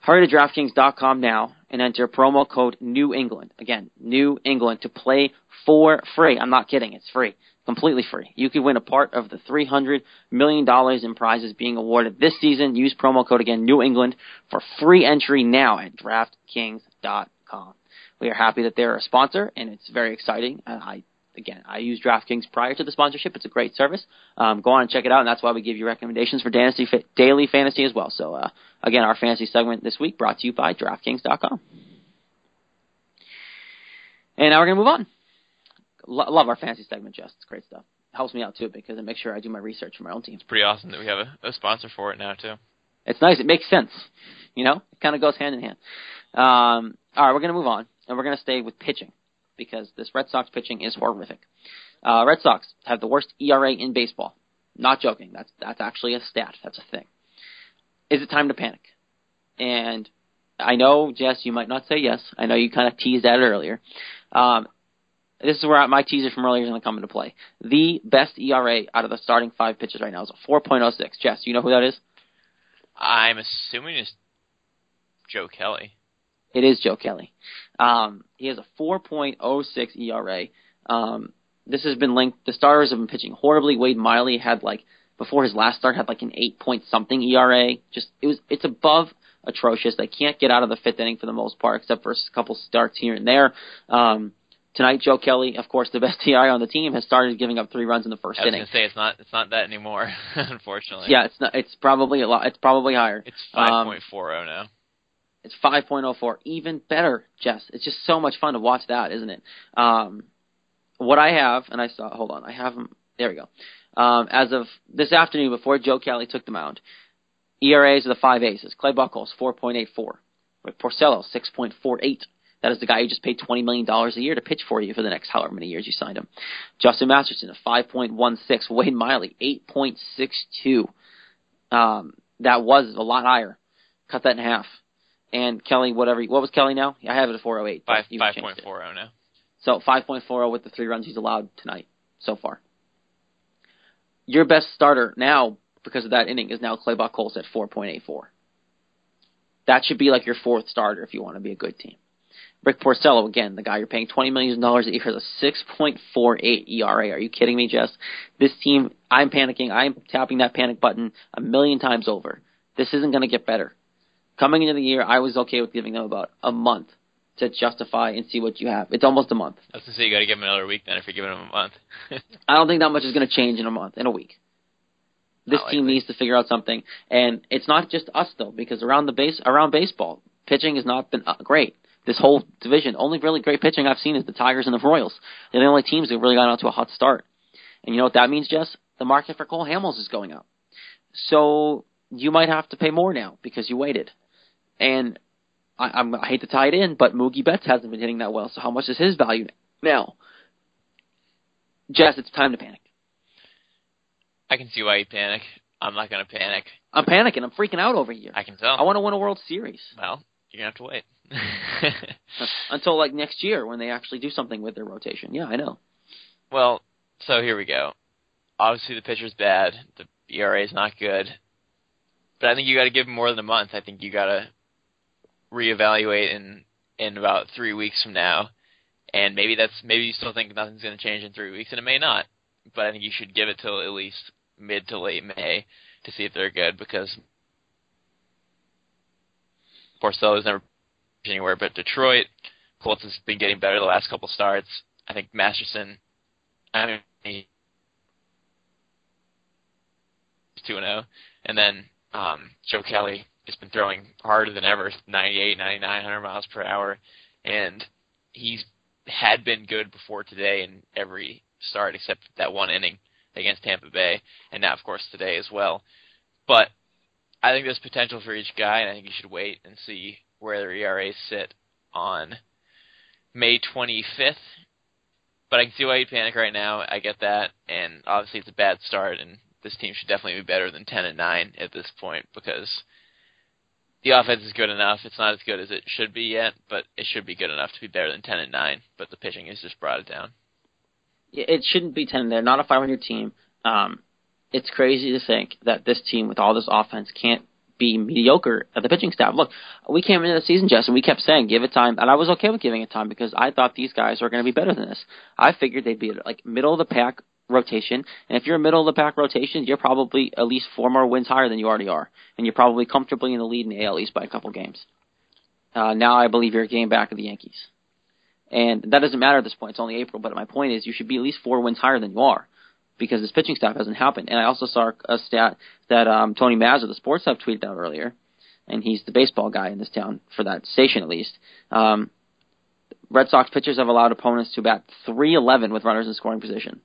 Hurry to DraftKings.com now and enter promo code New England. Again, New England to play for free. I'm not kidding. It's free completely free. You could win a part of the $300 million in prizes being awarded this season. Use promo code again, New England, for free entry now at DraftKings.com. We are happy that they're a sponsor, and it's very exciting. And I, again, I use DraftKings prior to the sponsorship. It's a great service. Um, go on and check it out, and that's why we give you recommendations for Dynasty Daily Fantasy as well. So, uh, again, our fantasy segment this week brought to you by DraftKings.com. And now we're going to move on love our fantasy segment, Just It's great stuff. It helps me out too because it makes sure I do my research for my own team. It's pretty awesome that we have a, a sponsor for it now too. It's nice. It makes sense. You know, it kind of goes hand in hand. Um, all right, we're going to move on, and we're going to stay with pitching because this Red Sox pitching is horrific. Uh, Red Sox have the worst ERA in baseball. Not joking. That's that's actually a stat. That's a thing. Is it time to panic? And I know, Jess, you might not say yes. I know you kind of teased at it earlier. Um, this is where my teaser from earlier is going to come into play. The best ERA out of the starting five pitchers right now is a 4.06. Jess, you know who that is? I'm assuming it's Joe Kelly. It is Joe Kelly. Um, he has a 4.06 ERA. Um, this has been linked. The starters have been pitching horribly. Wade Miley had like before his last start had like an eight point something ERA. Just it was it's above atrocious. They can't get out of the fifth inning for the most part, except for a couple starts here and there. Um, tonight, Joe Kelly, of course, the best *laughs* TI on the team, has started giving up three runs in the first I was inning. gonna say it's not it's not that anymore, *laughs* unfortunately. Yeah, it's not. It's probably a lot. It's probably higher. It's Um, 5.40 now. It's 5.04. Even better, Jess. It's just so much fun to watch that, isn't it? Um, what I have, and I saw, hold on, I have them. There we go. Um, as of this afternoon, before Joe Kelly took the mound, ERAs of the five aces. Clay Buchholz, 4.84. Rick Porcello, 6.48. That is the guy who just paid $20 million a year to pitch for you for the next however many years you signed him. Justin Masterson, a 5.16. *laughs* Wade Miley, 8.62. Um, that was a lot higher. Cut that in half. And Kelly, whatever, what was Kelly now? I have it at 408. but Five you've five changed point it. four oh now. So 5.40 with the three runs he's allowed tonight so far. Your best starter now, because of that inning, is now Clay Buchholz at 4.84. That should be like your fourth starter if you want to be a good team. Rick Porcello, again, the guy you're paying $20 million a year, has a 6.48 ERA. Are you kidding me, Jess? This team, I'm panicking. I'm tapping that panic button a million times over. This isn't going to get better. Coming into the year, I was okay with giving them about a month to justify and see what you have. It's almost a month. I was gonna say you got to give them another week then if you're giving them a month. *laughs* I don't think that much is going to change in a month, in a week. This Not team likely. needs to figure out something, and it's not just us though, because around the base, around baseball, pitching has not been uh, great. This whole division, only really great pitching I've seen is the Tigers and the Royals. They're the only teams that really got out to a hot start. And you know what that means, Jess? The market for Cole Hamels is going up. So you might have to pay more now because you waited. And I, I'm, I hate to tie it in, but Mookie Betts hasn't been hitting that well. So how much is his value now? Jess, it's time to panic. I can see why you panic. I'm not gonna panic. I'm panicking. I'm freaking out over here. I can tell. I want to win a World Series well, you're gonna have to wait. *laughs* *laughs* until like next year when they actually do something with their rotation. Yeah, I know. well, so here we go. Obviously, the pitcher's bad. The ERA is not good. But I think you got to give him more than a month. I think you got to reevaluate in in about three weeks from now, and maybe that's maybe you still think nothing's going to change in three weeks, and it may not. But I think you should give it till at least mid to late May to see if they're good because Porcello's never anywhere but Detroit. Colts has been getting better the last couple starts. I think Masterson, I mean, he's two and zero, and then um, Joe Kelly has been throwing harder than ever, 98, 99, 100 miles per hour, and he's had been good before today in every start except that one inning against Tampa Bay, and now of course today as well. But I think there's potential for each guy, and I think you should wait and see where their ERAs sit on May 25th. But I can see why you panic right now. I get that, and obviously it's a bad start, and this team should definitely be better than 10 and 9 at this point because the offense is good enough. It's not as good as it should be yet, but it should be good enough to be better than 10 and 9. But the pitching has just brought it down. It shouldn't be ten. They're not a 500 team. Um, it's crazy to think that this team with all this offense can't be mediocre at the pitching staff. Look, we came into the season, and we kept saying give it time, and I was okay with giving it time because I thought these guys were going to be better than this. I figured they'd be like middle of the pack rotation, and if you're middle of the pack rotation, you're probably at least four more wins higher than you already are, and you're probably comfortably in the lead in the AL East by a couple games. Uh, now I believe you're a game back of the Yankees. And that doesn't matter at this point. It's only April, but my point is you should be at least four wins higher than you are because this pitching staff hasn't happened. And I also saw a stat that um, Tony Mazza, the sports hub, tweeted out earlier, and he's the baseball guy in this town for that station at least. Um, Red Sox pitchers have allowed opponents to bat 311 with runners in scoring position.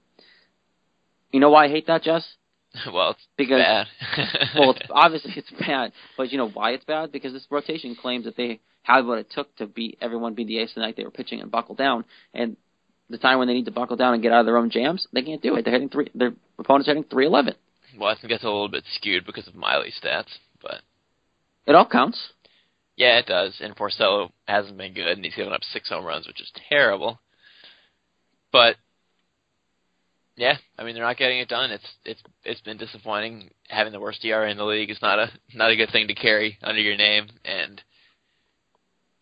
You know why I hate that, Jess? *laughs* well, it's Because- bad. *laughs* well, it's, obviously it's bad, but you know why it's bad? Because this rotation claims that they have what it took to beat everyone, be the ace the night they were pitching and buckle down. And the time when they need to buckle down and get out of their own jams, they can't do it. They're hitting three. Their opponents hitting three eleven. well, I think that's a little bit skewed because of Miley's stats, but It all counts. yeah, it does. And Porcello hasn't been good, and he's given up six home runs, which is terrible. but yeah, I mean they're not getting it done. It's it's it's been disappointing. Having the worst ERA in the league is not a not a good thing to carry under your name, and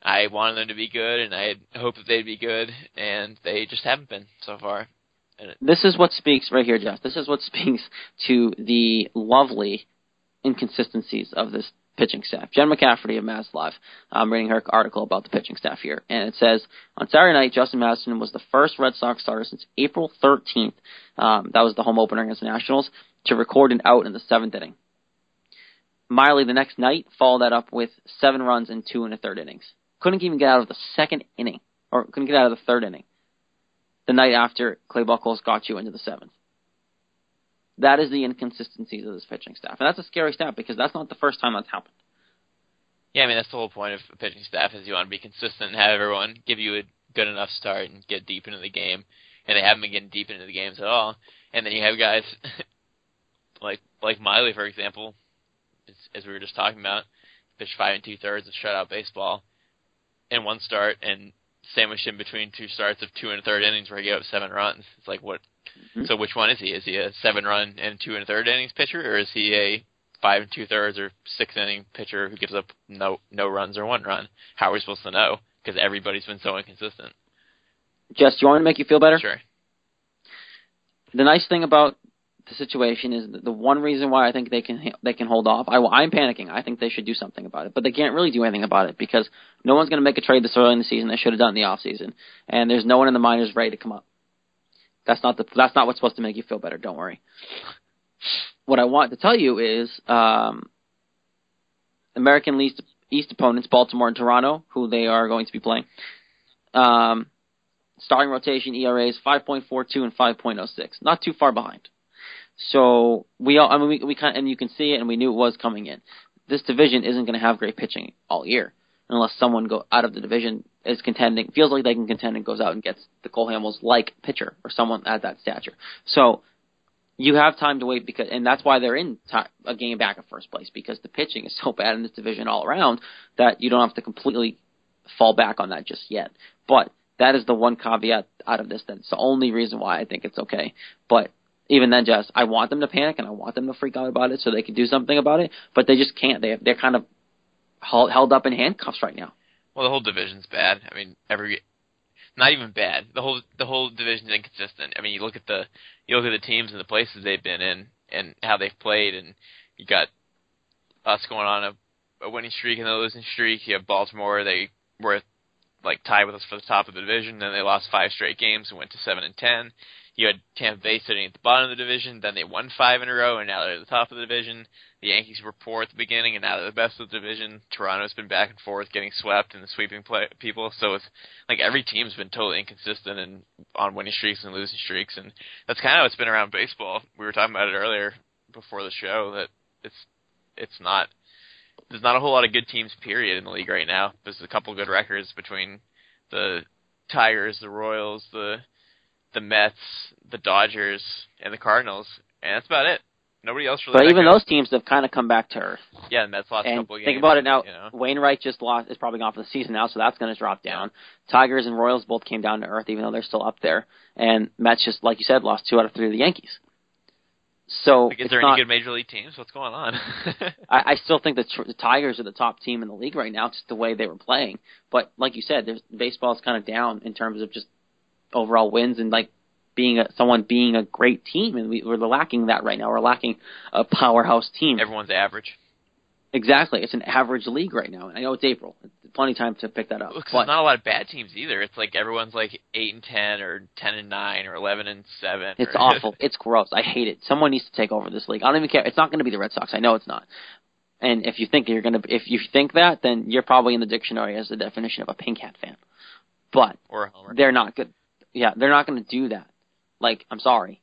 I wanted them to be good, and I hoped that they'd be good, and they just haven't been so far. This is what speaks right here, Jeff. This is what speaks to the lovely inconsistencies of this pitching staff. Jen McCaffrey of Mass Live. I'm reading her article about the pitching staff here, and it says on Saturday night, Justin Masterson was the first Red Sox starter since April 13th. Um, that was the home opener against the Nationals to record an out in the seventh inning. Miley the next night followed that up with seven runs in two and a third innings. Couldn't even get out of the second inning, or couldn't get out of the third inning. The night after Clay Buchholz got you into the seventh. That is the inconsistencies of this pitching staff, and that's a scary stat because that's not the first time that's happened. Yeah, I mean that's the whole point of a pitching staff is you want to be consistent and have everyone give you a good enough start and get deep into the game, and they haven't been getting deep into the games at all. And then you have guys *laughs* like like Miley, for example, as, as we were just talking about, pitched five and two thirds of shutout baseball in one start, and sandwiched in between two starts of two and a third innings where he gave up seven runs. It's like what Mm-hmm. So which one is he? Is he a seven run and two and a third innings pitcher, or is he a five and two thirds or six inning pitcher who gives up no no runs or one run? How are we supposed to know? Because everybody's been so inconsistent. Jess, do you want me to make you feel better? Sure. The nice thing about the situation is the one reason why I think they can they can hold off. I, I'm panicking. I think they should do something about it, but they can't really do anything about it because no one's going to make a trade this early in the season. They should have done in the off season, and there's no one in the minors ready to come up. That's not the that's not what's supposed to make you feel better. Don't worry. What I want to tell you is um, American East, East opponents, Baltimore and Toronto, who they are going to be playing. Um, starting rotation ERAs 5.42 and 5.06, not too far behind. So we all, I mean, we, we kind and you can see it, and we knew it was coming in. This division isn't going to have great pitching all year unless someone go out of the division is contending, feels like they can contend and goes out and gets the Cole Hamels like pitcher or someone at that stature. So you have time to wait because, and that's why they're in time, a game back at first place because the pitching is so bad in this division all around that you don't have to completely fall back on that just yet. But that is the one caveat out of this. That's the only reason why I think it's okay. But even then, Jess, I want them to panic and I want them to freak out about it so they can do something about it, but they just can't. They they're kind of held up in handcuffs right now. Well, the whole division's bad. I mean, every not even bad. The whole the whole division's inconsistent. I mean, you look at the you look at the teams and the places they've been in and how they've played, and you got us going on a, a winning streak and a losing streak. You have Baltimore. They were like tied with us for the top of the division. Then they lost five straight games and went to seven and ten. You had Tampa Bay sitting at the bottom of the division. Then they won five in a row, and now they're at the top of the division. The Yankees were poor at the beginning, and now they're the best of the division. Toronto's been back and forth, getting swept and sweeping play- people. So it's like every team's been totally inconsistent and on winning streaks and losing streaks, and that's kind of it's been around baseball. We were talking about it earlier before the show that it's it's not there's not a whole lot of good teams period in the league right now. There's a couple good records between the Tigers, the Royals, the the Mets, the Dodgers, and the Cardinals, and that's about it. Nobody else really. But even those teams have kind of come back to earth. Yeah, the Mets lost and a couple of games. Think about it now. You know. Wainwright just lost is probably gone for the season now, so that's going to drop down. Tigers and Royals both came down to earth, even though they're still up there. And Mets just, like you said, lost two out of three of the Yankees. So like, is there not, any good major league teams? What's going on? *laughs* I, I still think the, the Tigers are the top team in the league right now, just the way they were playing. But like you said, there's baseball's kind of down in terms of just overall wins and like being a, someone being a great team, and we, we're lacking that right now. We're lacking a powerhouse team. Everyone's average. Exactly, it's an average league right now. And I know it's April, plenty of time to pick that up. Look, but there's not a lot of bad teams either. It's like everyone's like eight and ten, or ten and nine, or eleven and seven. it's or, *laughs* awful. It's gross. I hate it. Someone needs to take over this league. I don't even care. It's not going to be the Red Sox. I know it's not. And if you think you're going to, if you think that, then you're probably in the dictionary as the definition of a pink hat fan. But or a homer. they're not good. Yeah, they're not going to do that. Like, I'm sorry,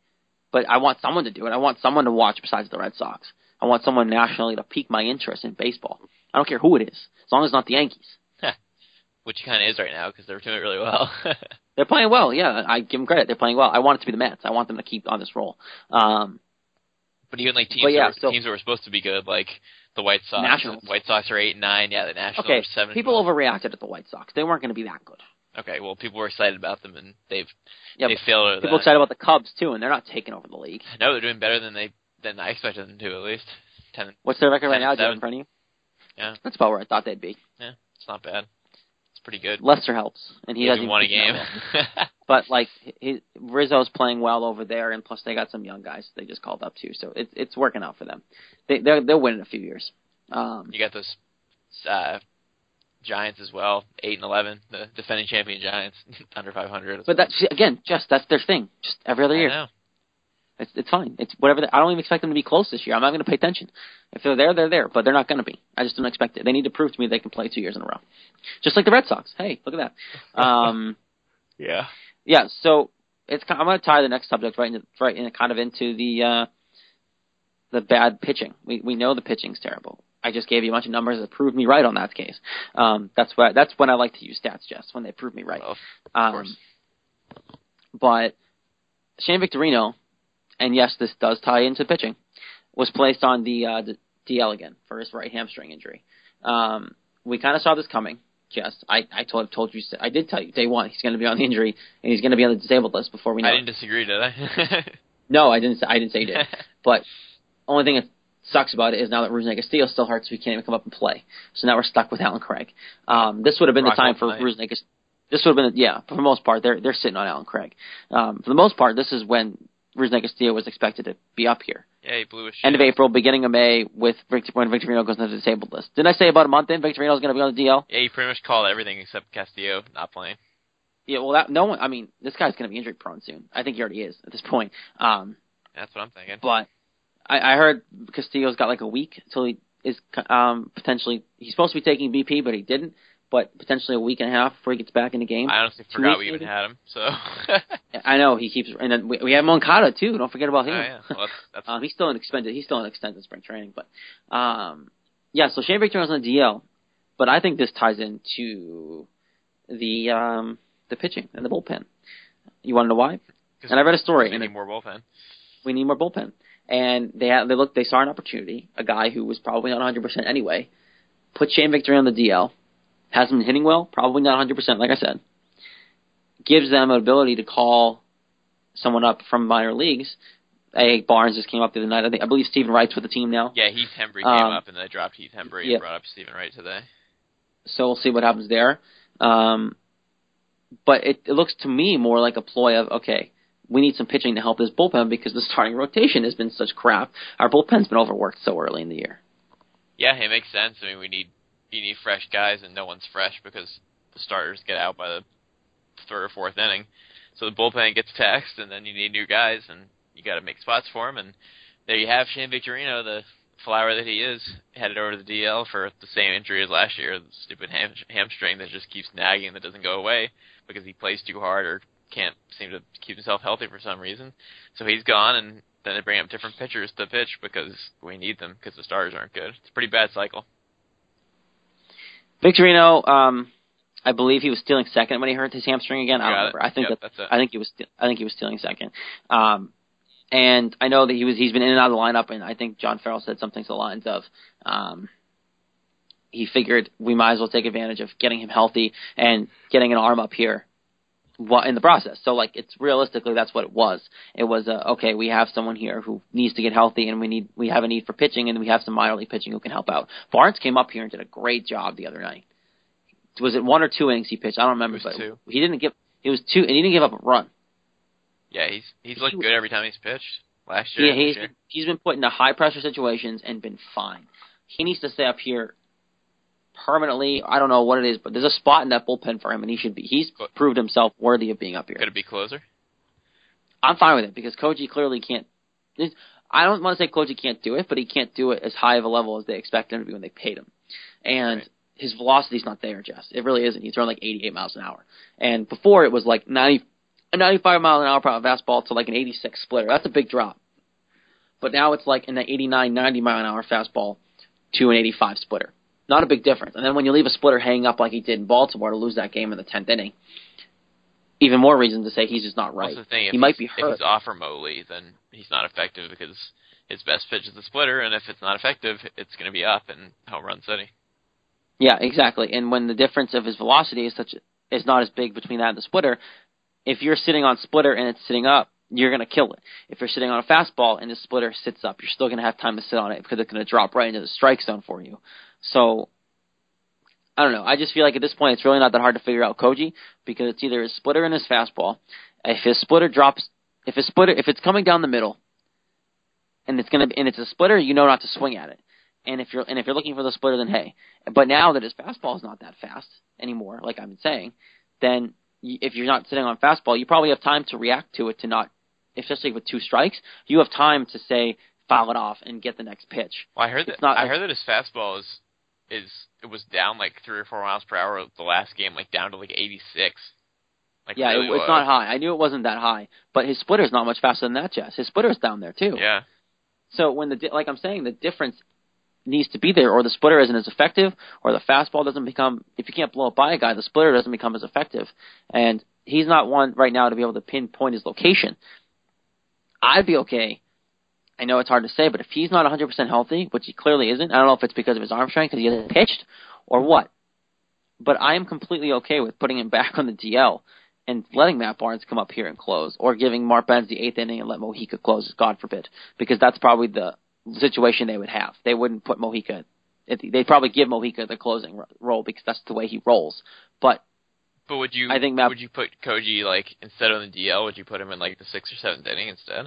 but I want someone to do it. I want someone to watch besides the Red Sox. I want someone nationally to pique my interest in baseball. I don't care who it is, as long as it's not the Yankees. *laughs* Which kind of is right now because they're doing it really well. *laughs* They're playing well, yeah. I give them credit. They're playing well. I want it to be the Mets. I want them to keep on this roll. Um, but even like teams, yeah, that were, so- teams that were supposed to be good, like the White Sox. Nationals. White Sox are eight and nine. Yeah, the Nationals okay, are seven. people and 12. overreacted at the White Sox. They weren't going to be that good. Okay, well, people were excited about them, and they've Yeah, they failed people that. excited about the Cubs too, and they're not taking over the league. No, they're doing better than they than I expected them to at least. Ten. What's their record right 10 now? Do you in front of you? Yeah, That's about where I thought they'd be. yeah, it's not bad. It's pretty good. Lester helps, and he hasn't won a game. pitched that well. But like he, Rizzo's playing well over there, and plus they got some young guys they just called up too, so it's it's working out for them. They they're, they'll win in a few years. Um, you got those uh, Giants as well, eight and eleven, the defending champion Giants, *laughs* under five hundred. but that's again, just that's their thing. Just every other I year, know. it's it's fine. It's whatever. They, I don't even expect them to be close this year. I'm not going to pay attention. If they're there, they're there, but they're not going to be. I just don't expect it. They need to prove to me they can play two years in a row, just like the Red Sox. Hey, look at that. Um, *laughs* Yeah. yeah, so it's kind I'm going to tie the next subject right into right in kind of into the uh, the bad pitching. We we know the pitching's terrible. I just gave you a bunch of numbers that proved me right on that case. Um, that's why that's when I like to use stats, Jess, when they prove me right. Well, Um, course. but Shane Victorino, and yes, this does tie into pitching, was placed on the, uh, the DL again for his right hamstring injury. Um, we kind of saw this coming. Jess, I, I told told you I did tell you day one he's going to be on the injury and he's going to be on the disabled list before we know. I didn't disagree, did I? *laughs* No, I didn't. Say, I didn't say you did. *laughs* but only thing that sucks about it is now that Rusney Castillo still hurts, we can't even come up and play. So now we're stuck with Allen Craig. Um, this would have been Rock the time for all night. Rusney. Cas- This would have been yeah. For the most part, they're they're sitting on Allen Craig. Um, for the most part, this is when Rusney Castillo was expected to be up here. yeah, he blew his shit. End of April, beginning of May, with Victor, when Victorino goes into the disabled list. Didn't I say about a month in Victorino's going to be on the DL? Yeah, he pretty much called everything except Castillo not playing. Yeah. Well, that no one. I mean, this guy's going to be injury prone soon. I think he already is at this point. Um, That's what I'm thinking. But I, I heard Castillo's got like a week until he is um, potentially he's supposed to be taking BP, but he didn't. But potentially a week and a half before he gets back in the game. I honestly Two forgot we even maybe? had him. So. *laughs* I know he keeps, and then we, we have Moncada too. Don't forget about Oh, him. yeah. Well, that's, that's um, *laughs* he's still in extended. He's still in extended spring training, but um, yeah. So Shane Victorino's on the DL, but I think this ties into the um, the pitching and the bullpen. You want to know why? And I read a story, We need more bullpen. we need more bullpen. And they had, they looked they saw an opportunity, a guy who was probably not 100 percent anyway, put Shane Victory on the DL, hasn't been hitting well, probably not 100 percent, like I said. Gives them an ability to call someone up from minor leagues. A Barnes just came up the other night. I think I believe Steven Wright's with the team now. Yeah, Heath Hembree Um, came up, and they dropped Heath Hembree yeah. and brought up Steven Wright today. so we'll see what happens there. Um, but it, it looks to me more like a ploy of okay, we need some pitching to help this bullpen because the starting rotation has been such crap. Our bullpen's been overworked so early in the year. Yeah, it makes sense. I mean, we need you need fresh guys, and no one's fresh because the starters get out by the third or fourth inning. So the bullpen gets taxed, and then you need new guys, and you got to make spots for them. And there you have Shane Victorino, the flower that he is, headed over to the DL for the same injury as last year, the stupid ham- hamstring that just keeps nagging that doesn't go away because he plays too hard or can't seem to keep himself healthy for some reason. So he's gone, and then they bring up different pitchers to pitch because we need them because the starters aren't good. It's a pretty bad cycle. Victorino, um, I believe he was stealing second when he hurt his hamstring again. I don't it. remember. I think Yep, that, that's it. I think he was I think he was stealing second. Um, and I know that he was he's been in and out of the lineup, and I think John Farrell said something to the lines of, um, he figured we might as well take advantage of getting him healthy and getting an arm up here wha- in the process. So like it's realistically that's what it was. It was uh, okay, we have someone here who needs to get healthy and we need we have a need for pitching and we have some minor league pitching who can help out. Barnes came up here and did a great job the other night. Was it one or two innings he pitched? I don't remember, It was but two. he didn't give he was two and he didn't give up a run. Yeah, he's he's looked good every time he's pitched. Last year, Yeah, he's year. he's been put into high pressure situations and been fine. He needs to stay up here permanently. I don't know what it is, but there's a spot in that bullpen for him, and he should be. He's proved himself worthy of being up here. Could it be closer? I'm fine with it because Koji clearly can't. I don't want to say Koji can't do it, but he can't do it as high of a level as they expect him to be when they paid him. And Right. his velocity's not there, Jess. It really isn't. He's throwing like 88 miles an hour. And before it was like 90, a 95 mile an hour fastball to like an 86 splitter. That's a big drop. But now it's like in the 89, 90 mile an hour fastball to an 85 splitter. Not a big difference. And then when you leave a splitter hanging up like he did in Baltimore to lose that game in the 10th inning, even more reason to say he's just not right. The thing, he might be hurt. If he's off remotely, then he's not effective because his best pitch is the splitter, and if it's not effective, it's going to be up and home run city. Yeah, exactly. And when the difference of his velocity is such is not as big between that and the splitter. If you're sitting on splitter and it's sitting up, you're going to kill it. If you're sitting on a fastball and the splitter sits up, you're still going to have time to sit on it because it's going to drop right into the strike zone for you. So, I don't know. I just feel like at this point it's really not that hard to figure out Koji because it's either his splitter and his fastball. If his splitter drops, if his splitter, if it's coming down the middle, and it's gonna, and it's a splitter, you know not to swing at it. And if you're, and if you're looking for the splitter, then hey. But now that his fastball is not that fast anymore, like I've been saying, then if you're not sitting on fastball, you probably have time to react to it to not especially with two strikes, you have time to say foul it off and get the next pitch. Well, I heard that. Not, I heard that his fastball is is it was down like three or four miles per hour the last game, like down to like 86. Like yeah, really it, it's not high. I knew it wasn't that high, but his splitter's not much faster than that, Jess. His splitter's down there too. Yeah. So when the like I'm saying, the difference needs to be there, or the splitter isn't as effective, or the fastball doesn't become. If you can't blow it by a guy, the splitter doesn't become as effective, and he's not one right now to be able to pinpoint his location. I'd be okay. I know it's hard to say, but if he's not 100% healthy, which he clearly isn't, I don't know if it's because of his arm strength because he hasn't pitched or what. But I am completely okay with putting him *laughs* back on the DL and letting Matt Barnes come up here and close, or giving Mark Benz the eighth inning and let Mujica close, God forbid, because that's probably the situation they would have. They wouldn't put Mujica. They'd probably give Mujica the closing role because that's the way he rolls. But but would you? I think Matt, would you put Koji like instead of the DL? Would you put him in like the sixth or seventh inning instead?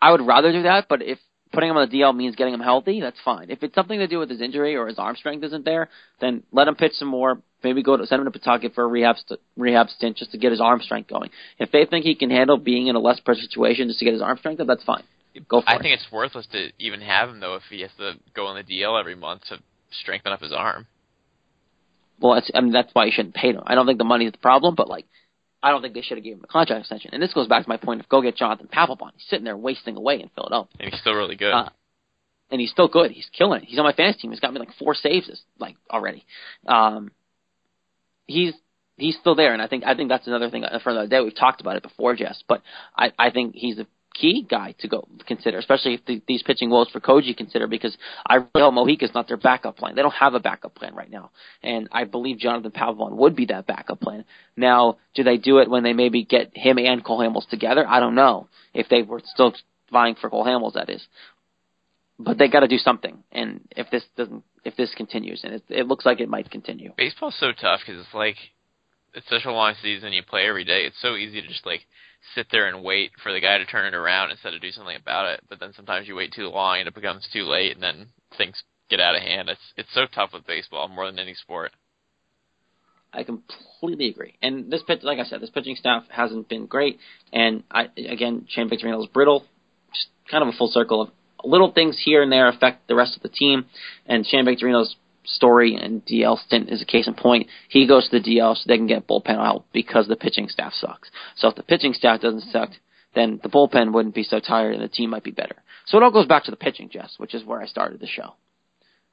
I would rather do that, but if putting him on the DL means getting him healthy, that's fine. If it's something to do with his injury or his arm strength isn't there, then let him pitch some more. Maybe go to send him to Pawtucket for a rehab st- rehab stint just to get his arm strength going. If they think he can handle being in a less pressure situation just to get his arm strength up, that's fine. Go for I it. think it's worthless to even have him though if he has to go on the DL every month to strengthen up his arm. Well, it's, I mean that's why you shouldn't pay him. I don't think the money is the problem, but like, I don't think they should have given him a contract extension. And this goes back to my point of go get Jonathan Papelbon. He's sitting there wasting away in Philadelphia. And he's still really good. Uh, and he's still good. He's killing it. He's on my fantasy team. He's got me like four saves this, like already. Um, he's he's still there, and I think I think that's another thing for another day. We've talked about it before, Jess, but I I think he's a key guy to go consider, especially if the, these pitching woes for Koji consider, because I really hope Mujica's not their backup plan. They don't have a backup plan right now, and I believe Jonathan Papelbon would be that backup plan. Now, do they do it when they maybe get him and Cole Hamels together? I don't know if they were still vying for Cole Hamels, that is. But they got to do something, and if this doesn't, if this continues, and it, it looks like it might continue. Baseball's so tough because it's like it's such a long season. You play every day. It's so easy to just like sit there and wait for the guy to turn it around instead of do something about it. But then sometimes you wait too long and it becomes too late, and then things get out of hand. It's it's so tough with baseball more than any sport. I completely agree. And this pitch, like I said, this pitching staff hasn't been great. And I again, Shane Victorino's brittle. Just kind of a full circle of little things here and there affect the rest of the team. And Shane Victorino's story and DL stint is a case in point. He goes to the DL so they can get bullpen help because the pitching staff sucks. So if the pitching staff doesn't suck, then the bullpen wouldn't be so tired and the team might be better. So it all goes back to the pitching, Jess, which is where I started the show.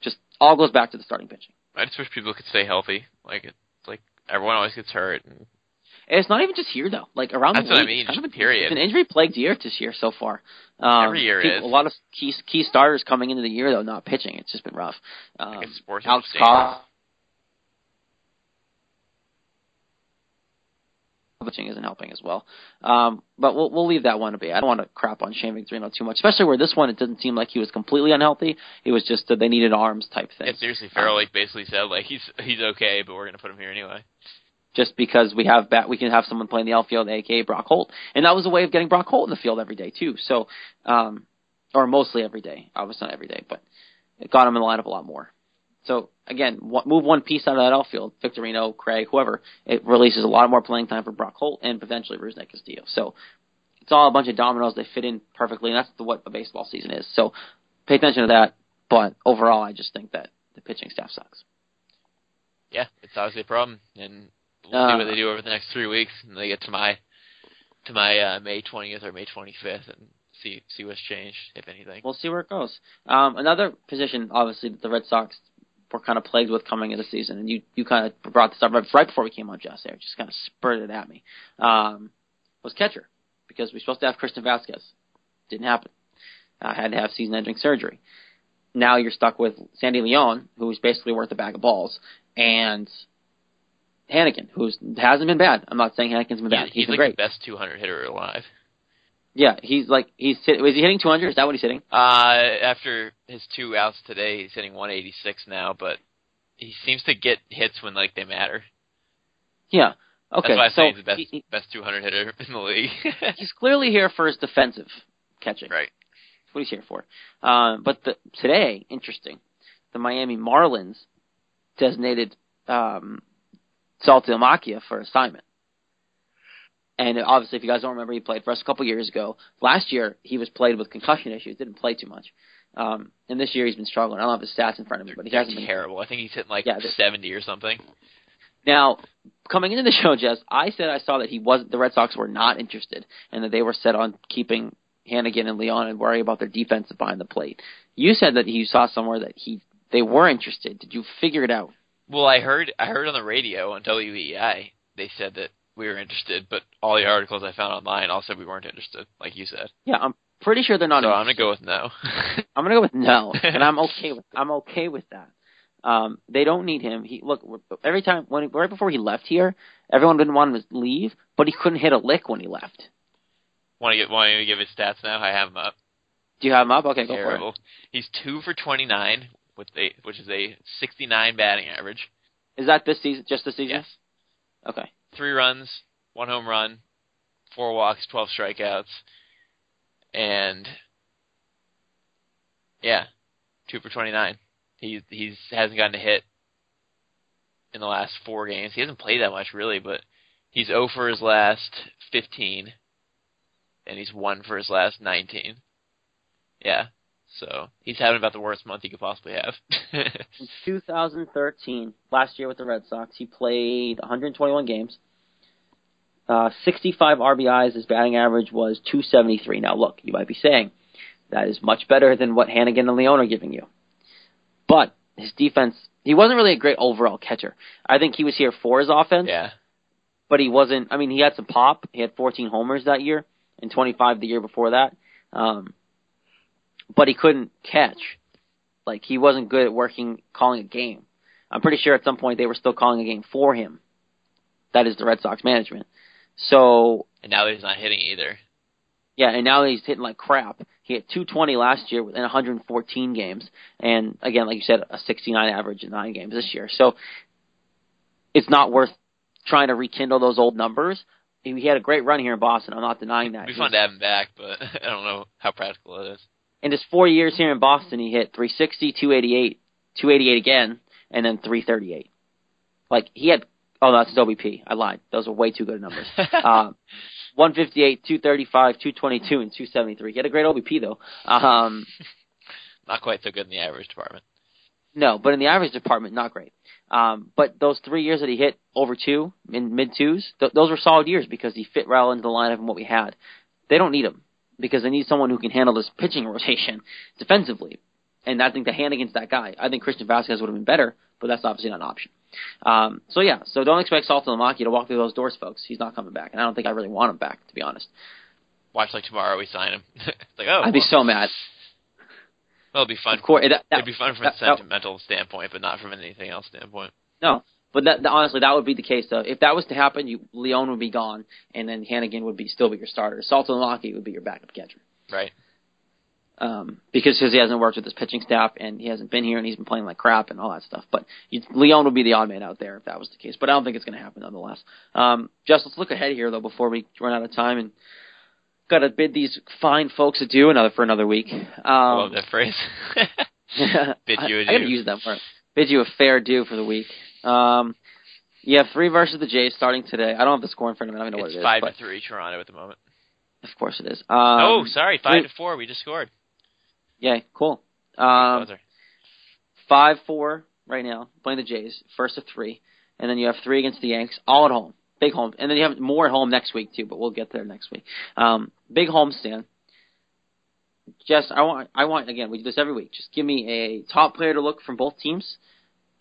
Just all goes back to the starting pitching. I just wish people could stay healthy. Like it's like everyone always gets hurt and it's not even just here though. Like around That's the what league, I mean. It's kind of a, period. It's an injury plagued year this year so far. Um, Every year people, is. A lot of key key starters coming into the year though not pitching. It's just been rough. Um, Alex. Cobb pitching isn't helping as well. Um, but we'll we'll leave that one to be. I don't want to crap on Shane Victorino too much, especially where this one it didn't seem like he was completely unhealthy. It was just that they needed arms type thing. Yeah, seriously, Farrell like basically said like he's he's okay, but we're gonna put him here anyway. Just because we have bat, we can have someone playing the outfield, aka Brock Holt, and that was a way of getting Brock Holt in the field every day too. So, um, or mostly every day. Obviously not every day, but it got him in the lineup a lot more. So again, move one piece out of that outfield, Victorino, Craig, whoever. It releases a lot more playing time for Brock Holt and potentially Rusney Castillo. So it's all a bunch of dominoes. They fit in perfectly, and that's the, what a baseball season is. So pay attention to that. But overall, I just think that the pitching staff sucks. Yeah, it's obviously a problem, and we'll Uh, see what they do over the next three weeks, and they get to my to my uh, May 20th or May 25th, and see see what's changed, if anything. We'll see where it goes. Um, another position, obviously, that the Red Sox were kind of plagued with coming into the season, and you, you kind of brought this up right, right before we came on, Jess, there, just kind of spurred it at me, um, was catcher, because we were supposed to have Christian Vázquez. Didn't happen. I had to have season-ending surgery. Now you're stuck with Sandy Leon, who's basically worth a bag of balls, and Hanigan, who hasn't been bad. I'm not saying Hanigan's been bad. He's, he's like great. the best 200 hitter alive. Yeah, he's like he's hit, is he hitting 200? Is that what he's hitting? Uh, after his two outs today, he's hitting 186 now, but he seems to get hits when like they matter. Yeah. Okay. That's why I so say he's the best he- best 200 hitter in the league. *laughs* he's clearly here for his defensive catching. right. That's what he's here for. Um, but the, today, interesting, the Miami Marlins designated um, Saltalamacchia for assignment. And obviously, if you guys don't remember, he played for us a couple years ago. Last year, he was played with concussion issues, didn't play too much. Um, and this year, he's been struggling. I don't have his stats in front of me, but he hasn't been terrible. I think he's hitting like Yeah, they're- 70 or something. Now, coming into the show, Jess, I said I saw that he wasn't. the Red Sox were not interested and that they were set on keeping Hanigan and Leon and worry about their defense behind the plate. You said that you saw somewhere that he they were interested. Did you figure it out? Well, I heard I heard on the radio on WEEI they said that we were interested, but all the articles I found online all said we weren't interested, like you said. Yeah, I'm pretty sure they're not. so I'm gonna go with no. *laughs* I'm gonna go with no, and I'm okay with *laughs* I'm okay with that. Um, they don't need him. He look every time when right before he left here, everyone didn't want him to leave, but he couldn't hit a lick when he left. want to get want to give his stats now? I have him up. Do you have him up? Okay, go for it. Terrible. He's two for 29 with a which is a 69 batting average. Is that this season? Just this season? Yes. Okay. Three runs, one home run, four walks, 12 strikeouts, and yeah, two for 29. He he's hasn't gotten a hit in the last four games. He hasn't played that much really, but he's 0 for his last 15, and he's one for his last 19. Yeah, so he's having about the worst month he could possibly have. *laughs* In 2013, last year with the Red Sox, he played 121 games. Uh, 65 RBIs. His batting average was 273. Now, look, you might be saying that is much better than what Hanigan and Leon are giving you. But his defense, he wasn't really a great overall catcher. I think he was here for his offense, yeah, but he wasn't. I mean, he had some pop. He had 14 homers that year and 25 the year before that. Um, but he couldn't catch. Like he wasn't good at working calling a game. I'm pretty sure at some point they were still calling a game for him. That is the Red Sox management. So and now he's not hitting either. yeah, and now he's hitting like crap. He hit 220 last year in 114 games, and again, like you said, a 69 average in nine games this year. So it's not worth trying to rekindle those old numbers. He had a great run here in Boston. I'm not denying that. It'd be fun to have him back, but *laughs* I don't know how practical it is. In his four years here in Boston, he hit 360, 288, 288 again, and then 338. Like he had, oh, that's his OBP. I lied. Those are way too good numbers. *laughs* um, 158, 235, 222, and 273. He had a great OBP though. Um, *laughs* Not quite so good in the average department. no, but in the average department, not great. Um, but those three years that he hit over two in mid twos, th- those were solid years because he fit well into the lineup and what we had. They don't need him because they need someone who can handle this pitching *laughs* rotation defensively. And I think the Hanigan's that guy. I think Christian Vázquez would have been better, but that's obviously not an option. Um, so yeah, so don't expect Saltalamacchia to walk through those doors, folks. He's not coming back, and I don't think I really want him back, to be honest. Watch like tomorrow we sign him. *laughs* it's like oh, I'd be so mad. well, it'd be fun. Of course, that, that, It'd be fun from that- a that- sentimental standpoint, but not from anything else standpoint. No, but that, that honestly, that would be the case though. If that was to happen, you, Leon would be gone, and then Hanigan would be still be your starter. Saltalamacchia would be your backup catcher. Right. Um, because he hasn't worked with his pitching staff and he hasn't been here and he's been playing like crap and all that stuff. But you, Leon would be the odd man out there if that was the case. But I don't think it's going to happen nonetheless. Um, just let's look ahead here though before we run out of time and got to bid these fine folks adieu another for another week. Um, I love that phrase. *laughs* *laughs* Bid I- you I, gotta adieu. use that word. Bid you a fair due for the week. Um, you have three versus the Jays starting today. I don't have the score in front of me. I don't even know it's what it is. five to three Toronto at the moment. Of course it is. Um, oh, sorry, five wait. to four. We just scored. Yeah, cool. Um, five four right now playing the Jays, first of three, and then you have three against the Yanks, all at home, big home, and then you have more at home next week too. But we'll get there next week. Um, big home stand. Just I want I want again we do this every week. Just give me a top player to look from both teams.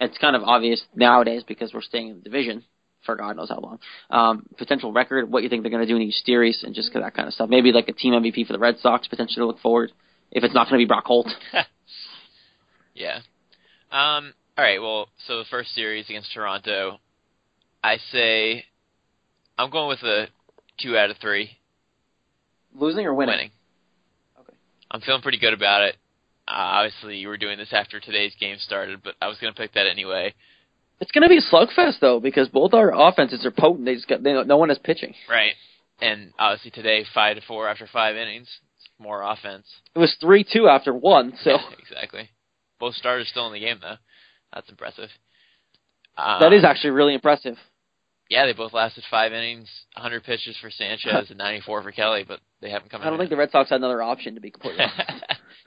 It's kind of obvious nowadays because we're staying in the division for God knows how long. Um, potential record, what you think they're going to do in each series, and just that kind of stuff. Maybe like a team MVP for the Red Sox potentially to look forward. If it's not going to be Brock Holt, *laughs* Yeah. Um. All right. Well, so the first series against Toronto, I say I'm going with a two out of three. Losing or winning? Winning. Okay. I'm feeling pretty good about it. Uh, obviously, you were doing this after today's game started, but I was going to pick that anyway. It's going to be a slugfest though, because both our offenses are potent. They just got they, no one is pitching. Right. And obviously today, five to four after five innings, more offense. It was three two after one. So *laughs* exactly. Both starters still in the game though. That's impressive. Um, that is actually really impressive. Yeah, they both lasted five innings, 100 pitches for Sanchez *laughs* and 94 for Kelly, but they haven't come. I don't in think the Red Sox had another option to be completely *laughs* honest.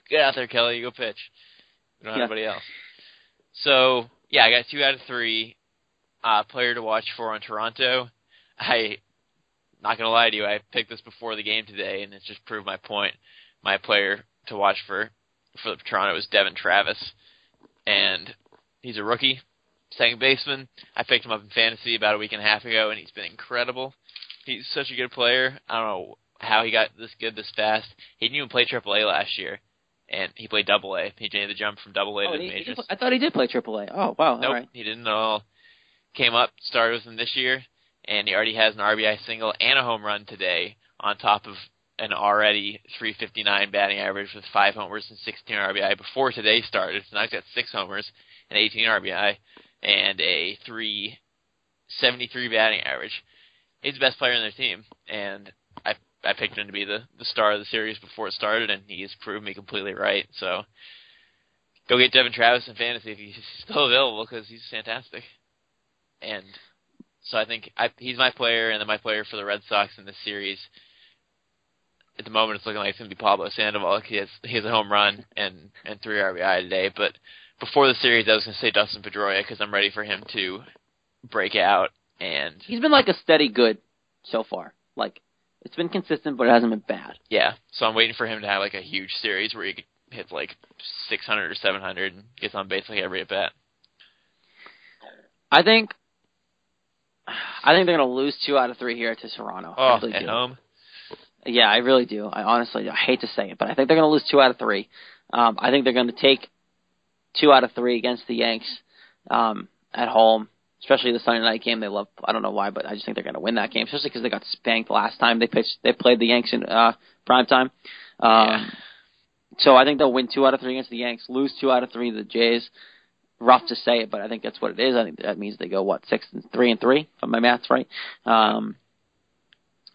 Get out there, Kelly. You go pitch. We don't have Yeah. anybody else. So yeah, I got two out of three. Uh, player to watch for on Toronto. I not gonna lie to you, I picked this before the game today, and it's just proved my point. My player to watch for for Toronto is Devon Travis, and he's a rookie, second baseman. I picked him up in fantasy about a week and a half ago, and he's been incredible. He's such a good player. I don't know how he got this good this fast. He didn't even play AAA last year, and he played Double A. He made the jump from Double A Oh, to the he- he majors. did- I thought he did play AAA. Oh wow, Nope, all right. he didn't at all. Came up, started with him this year, and he already has an RBI single and a home run today, on top of an already 359 batting average with five homers and 16 RBI before today started. So now he's got six homers and 18 RBI and a 373 batting average. He's the best player in their team, and I picked him to be the the star of the series before it started, and he has proven me completely right. So go get Devon Travis in fantasy if he's *laughs* still available because he's fantastic. And so I think I, he's my player, and then my player for the Red Sox in this series. At the moment, it's looking like it's going to be Pablo Sandoval. He has he has a home run and and three RBI today. But before the series, I was going to say Dustin Pedroia because I'm ready for him to break out. And He's been like a steady good so far. Like it's been consistent, but it hasn't been bad. yeah, so I'm waiting for him to have like a huge series where he hits like 600 or 700 and gets on base like every at bat. I think. I think they're going to lose two out of three here to Toronto. Oh, really at do. home. Yeah, I really do. I honestly, I hate to say it, but I think they're going to lose two out of three. Um, I think they're going to take two out of three against the Yanks um, at home, especially the Sunday night game. They love. I don't know why, but I just think they're going to win that game, especially because they got spanked last time they pitched. They played the Yanks in uh, prime time. Um, Yeah. So I think they'll win two out of three against the Yanks, lose two out of three to the Jays. Rough to say it, but I think that's what it is. I think that means they go what six and three and three, if my math's right. Um,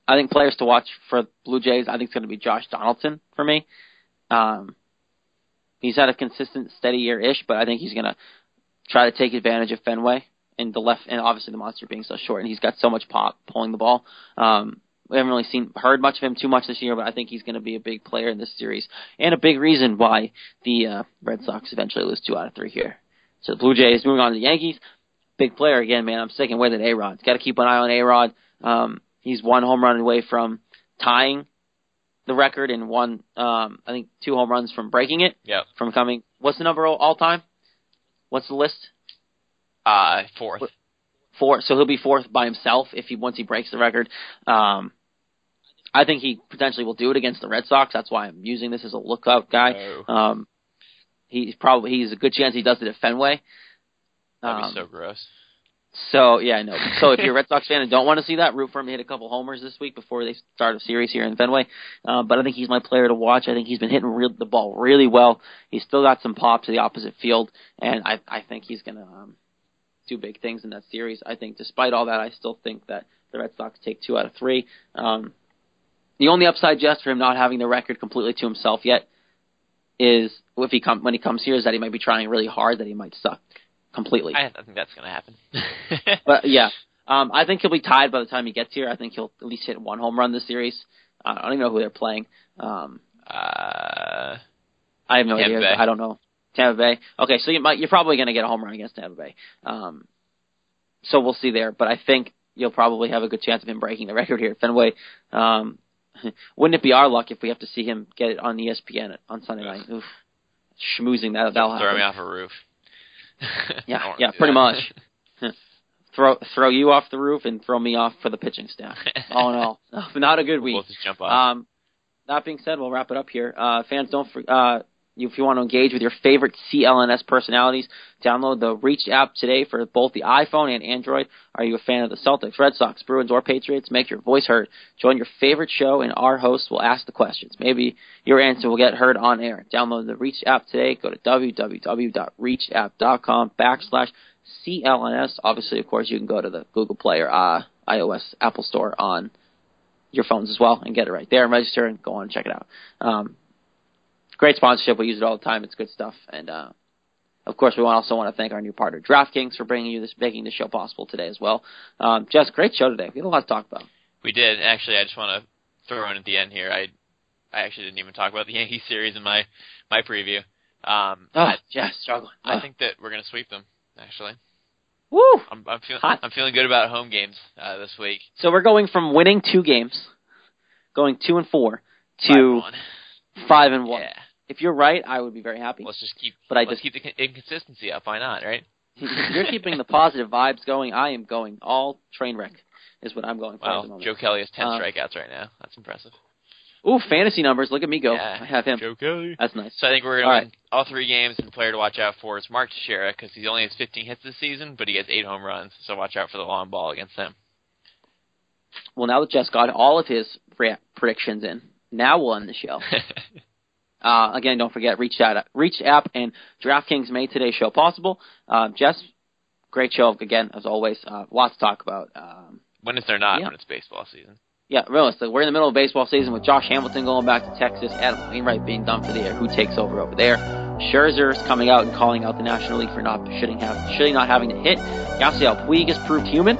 I think players to watch for Blue Jays. I think it's going to be Josh Donaldson for me. Um, he's had a consistent, steady year ish, but I think he's going to try to take advantage of Fenway and the left, and obviously the monster being so short, and he's got so much pop pulling the ball. Um, we haven't really seen heard much of him too much this year, but I think he's going to be a big player in this series, and a big reason why the uh, Red Sox eventually lose two out of three here. So the Blue Jays moving on to the Yankees. Big player again, man. I'm sticking with it. A Rod. Got to keep an eye on A Rod. Um, he's one home run away from tying the record, and one, um, I think, two home runs from breaking it. Yep. From coming. What's the number all time? What's the list? Uh, fourth. Four. So he'll be fourth by himself if he once he breaks the record. Um, I think he potentially will do it against the Red Sox. That's why I'm using this as a lookout guy. Oh. Um, he's probably he's a good chance he does it at Fenway. That'd Um, be so gross. So yeah, I know. So if you're a Red Sox fan and don't want to see that, root for him to hit a couple homers this week before they start a series here in Fenway. Uh, but I think he's my player to watch. I think he's been hitting real, the ball really well. He's still got some pop to the opposite field, and I I think he's gonna um, do big things in that series. I think despite all that, I still think that the Red Sox take two out of three. Um, the only upside just for him not having the record completely to himself yet is if he come when he comes here is that he might be trying really hard that he might suck completely. I, I think that's going to happen. *laughs* But yeah, *laughs* um, I think he'll be tied by the time he gets here. I think he'll at least hit one home run this series. I don't even know who they're playing. Um, uh, I have no Tampa idea. Bay. I don't know. Tampa Bay. Okay, so you might, you're probably going to get a home run against Tampa Bay. Um, so we'll see there. But I think you'll probably have a good chance of him breaking the *laughs* record here at Fenway. Um, *laughs* wouldn't it be our luck if we have to see him get it on ESPN on Sunday night? Oof. Schmoozing that that'll throw happen. me off a roof. *laughs* Yeah, yeah, pretty much. throw throw you off the roof and throw me off for the pitching staff. All in all, not a good week. We'll just jump off. Um, that being said, we'll wrap it up here. Uh, fans, don't for, uh, if you want to engage with your favorite CLNS personalities, download the Reach app today for both the iPhone and Android. Are you a fan of the Celtics, Red Sox, Bruins, or Patriots? Make your voice heard. Join your favorite show, and our hosts will ask the questions. Maybe your answer will get heard on air. Download the Reach app today. Go to www.reachapp.com backslash CLNS. Obviously, of course, you can go to the Google Play or uh, iOS Apple Store on your phones as well and get it right there and register and go on and check it out. Um, great sponsorship. We use it all the time. It's good stuff. And uh, of course, we also want to thank our new partner, DraftKings, for bringing you this, making the show possible today as well. Um, Jess, great show today. We had a lot to talk about. We did. Actually, I just want to throw in at the end here. I I actually didn't even talk about the *laughs* Yankees series in my my preview. Um, oh, I, Jess, struggling. I think that we're going to sweep them. Actually, woo! I'm, I'm feeling Hot. I'm feeling good about home games uh, this week. So we're going from winning two games, going two and four, to five and one. Five and one. Yeah. If you're right, I would be very happy. Let's just keep. But I just keep the inconsistency up. Why not? Right. *laughs* you're keeping the positive vibes going. I am going all train wreck. Is what I'm going for wow. at the moment. Joe Kelly has ten Uh, strikeouts right now. That's impressive. Ooh, fantasy numbers. Look at me go. Yeah. I have him. Joe Kelly. That's nice. So I think we're going All right. all three games, and the player to watch out for is Mark Teixeira because he only has 15 hits this season, but he has eight home runs. So watch out for the long ball against him. Well, now that Jess got all of his pre- predictions in, now we'll end the show. *laughs* Uh, again, don't forget Reach App, Reach app and DraftKings made today's show possible. Uh, Jess, great show again as always. Uh, lots to talk about. Um, when is there not? Yeah. When it's baseball season. yeah, realistically, we're in the middle of baseball season with Josh Hamilton going back to Texas, Adam Wainwright being done for the year. Who takes over over there? Scherzer's coming out and calling out the National League for not shoulding have shoulding not having to hit. Yasiel Puig has proved human.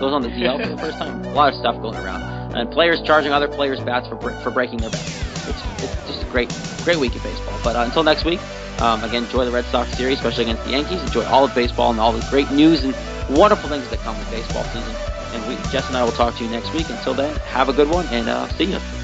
Goes on the DL for the first time. A lot of stuff going around, and players charging other players' bats for for breaking their bats. It's, it's great great week of baseball. But uh, until next week, um, again, enjoy the Red Sox series, especially against the Yankees. Enjoy all of baseball and all the great news and wonderful things that come with baseball season. And we, Jess and I will talk to you next week. Until then, have a good one and uh, see you.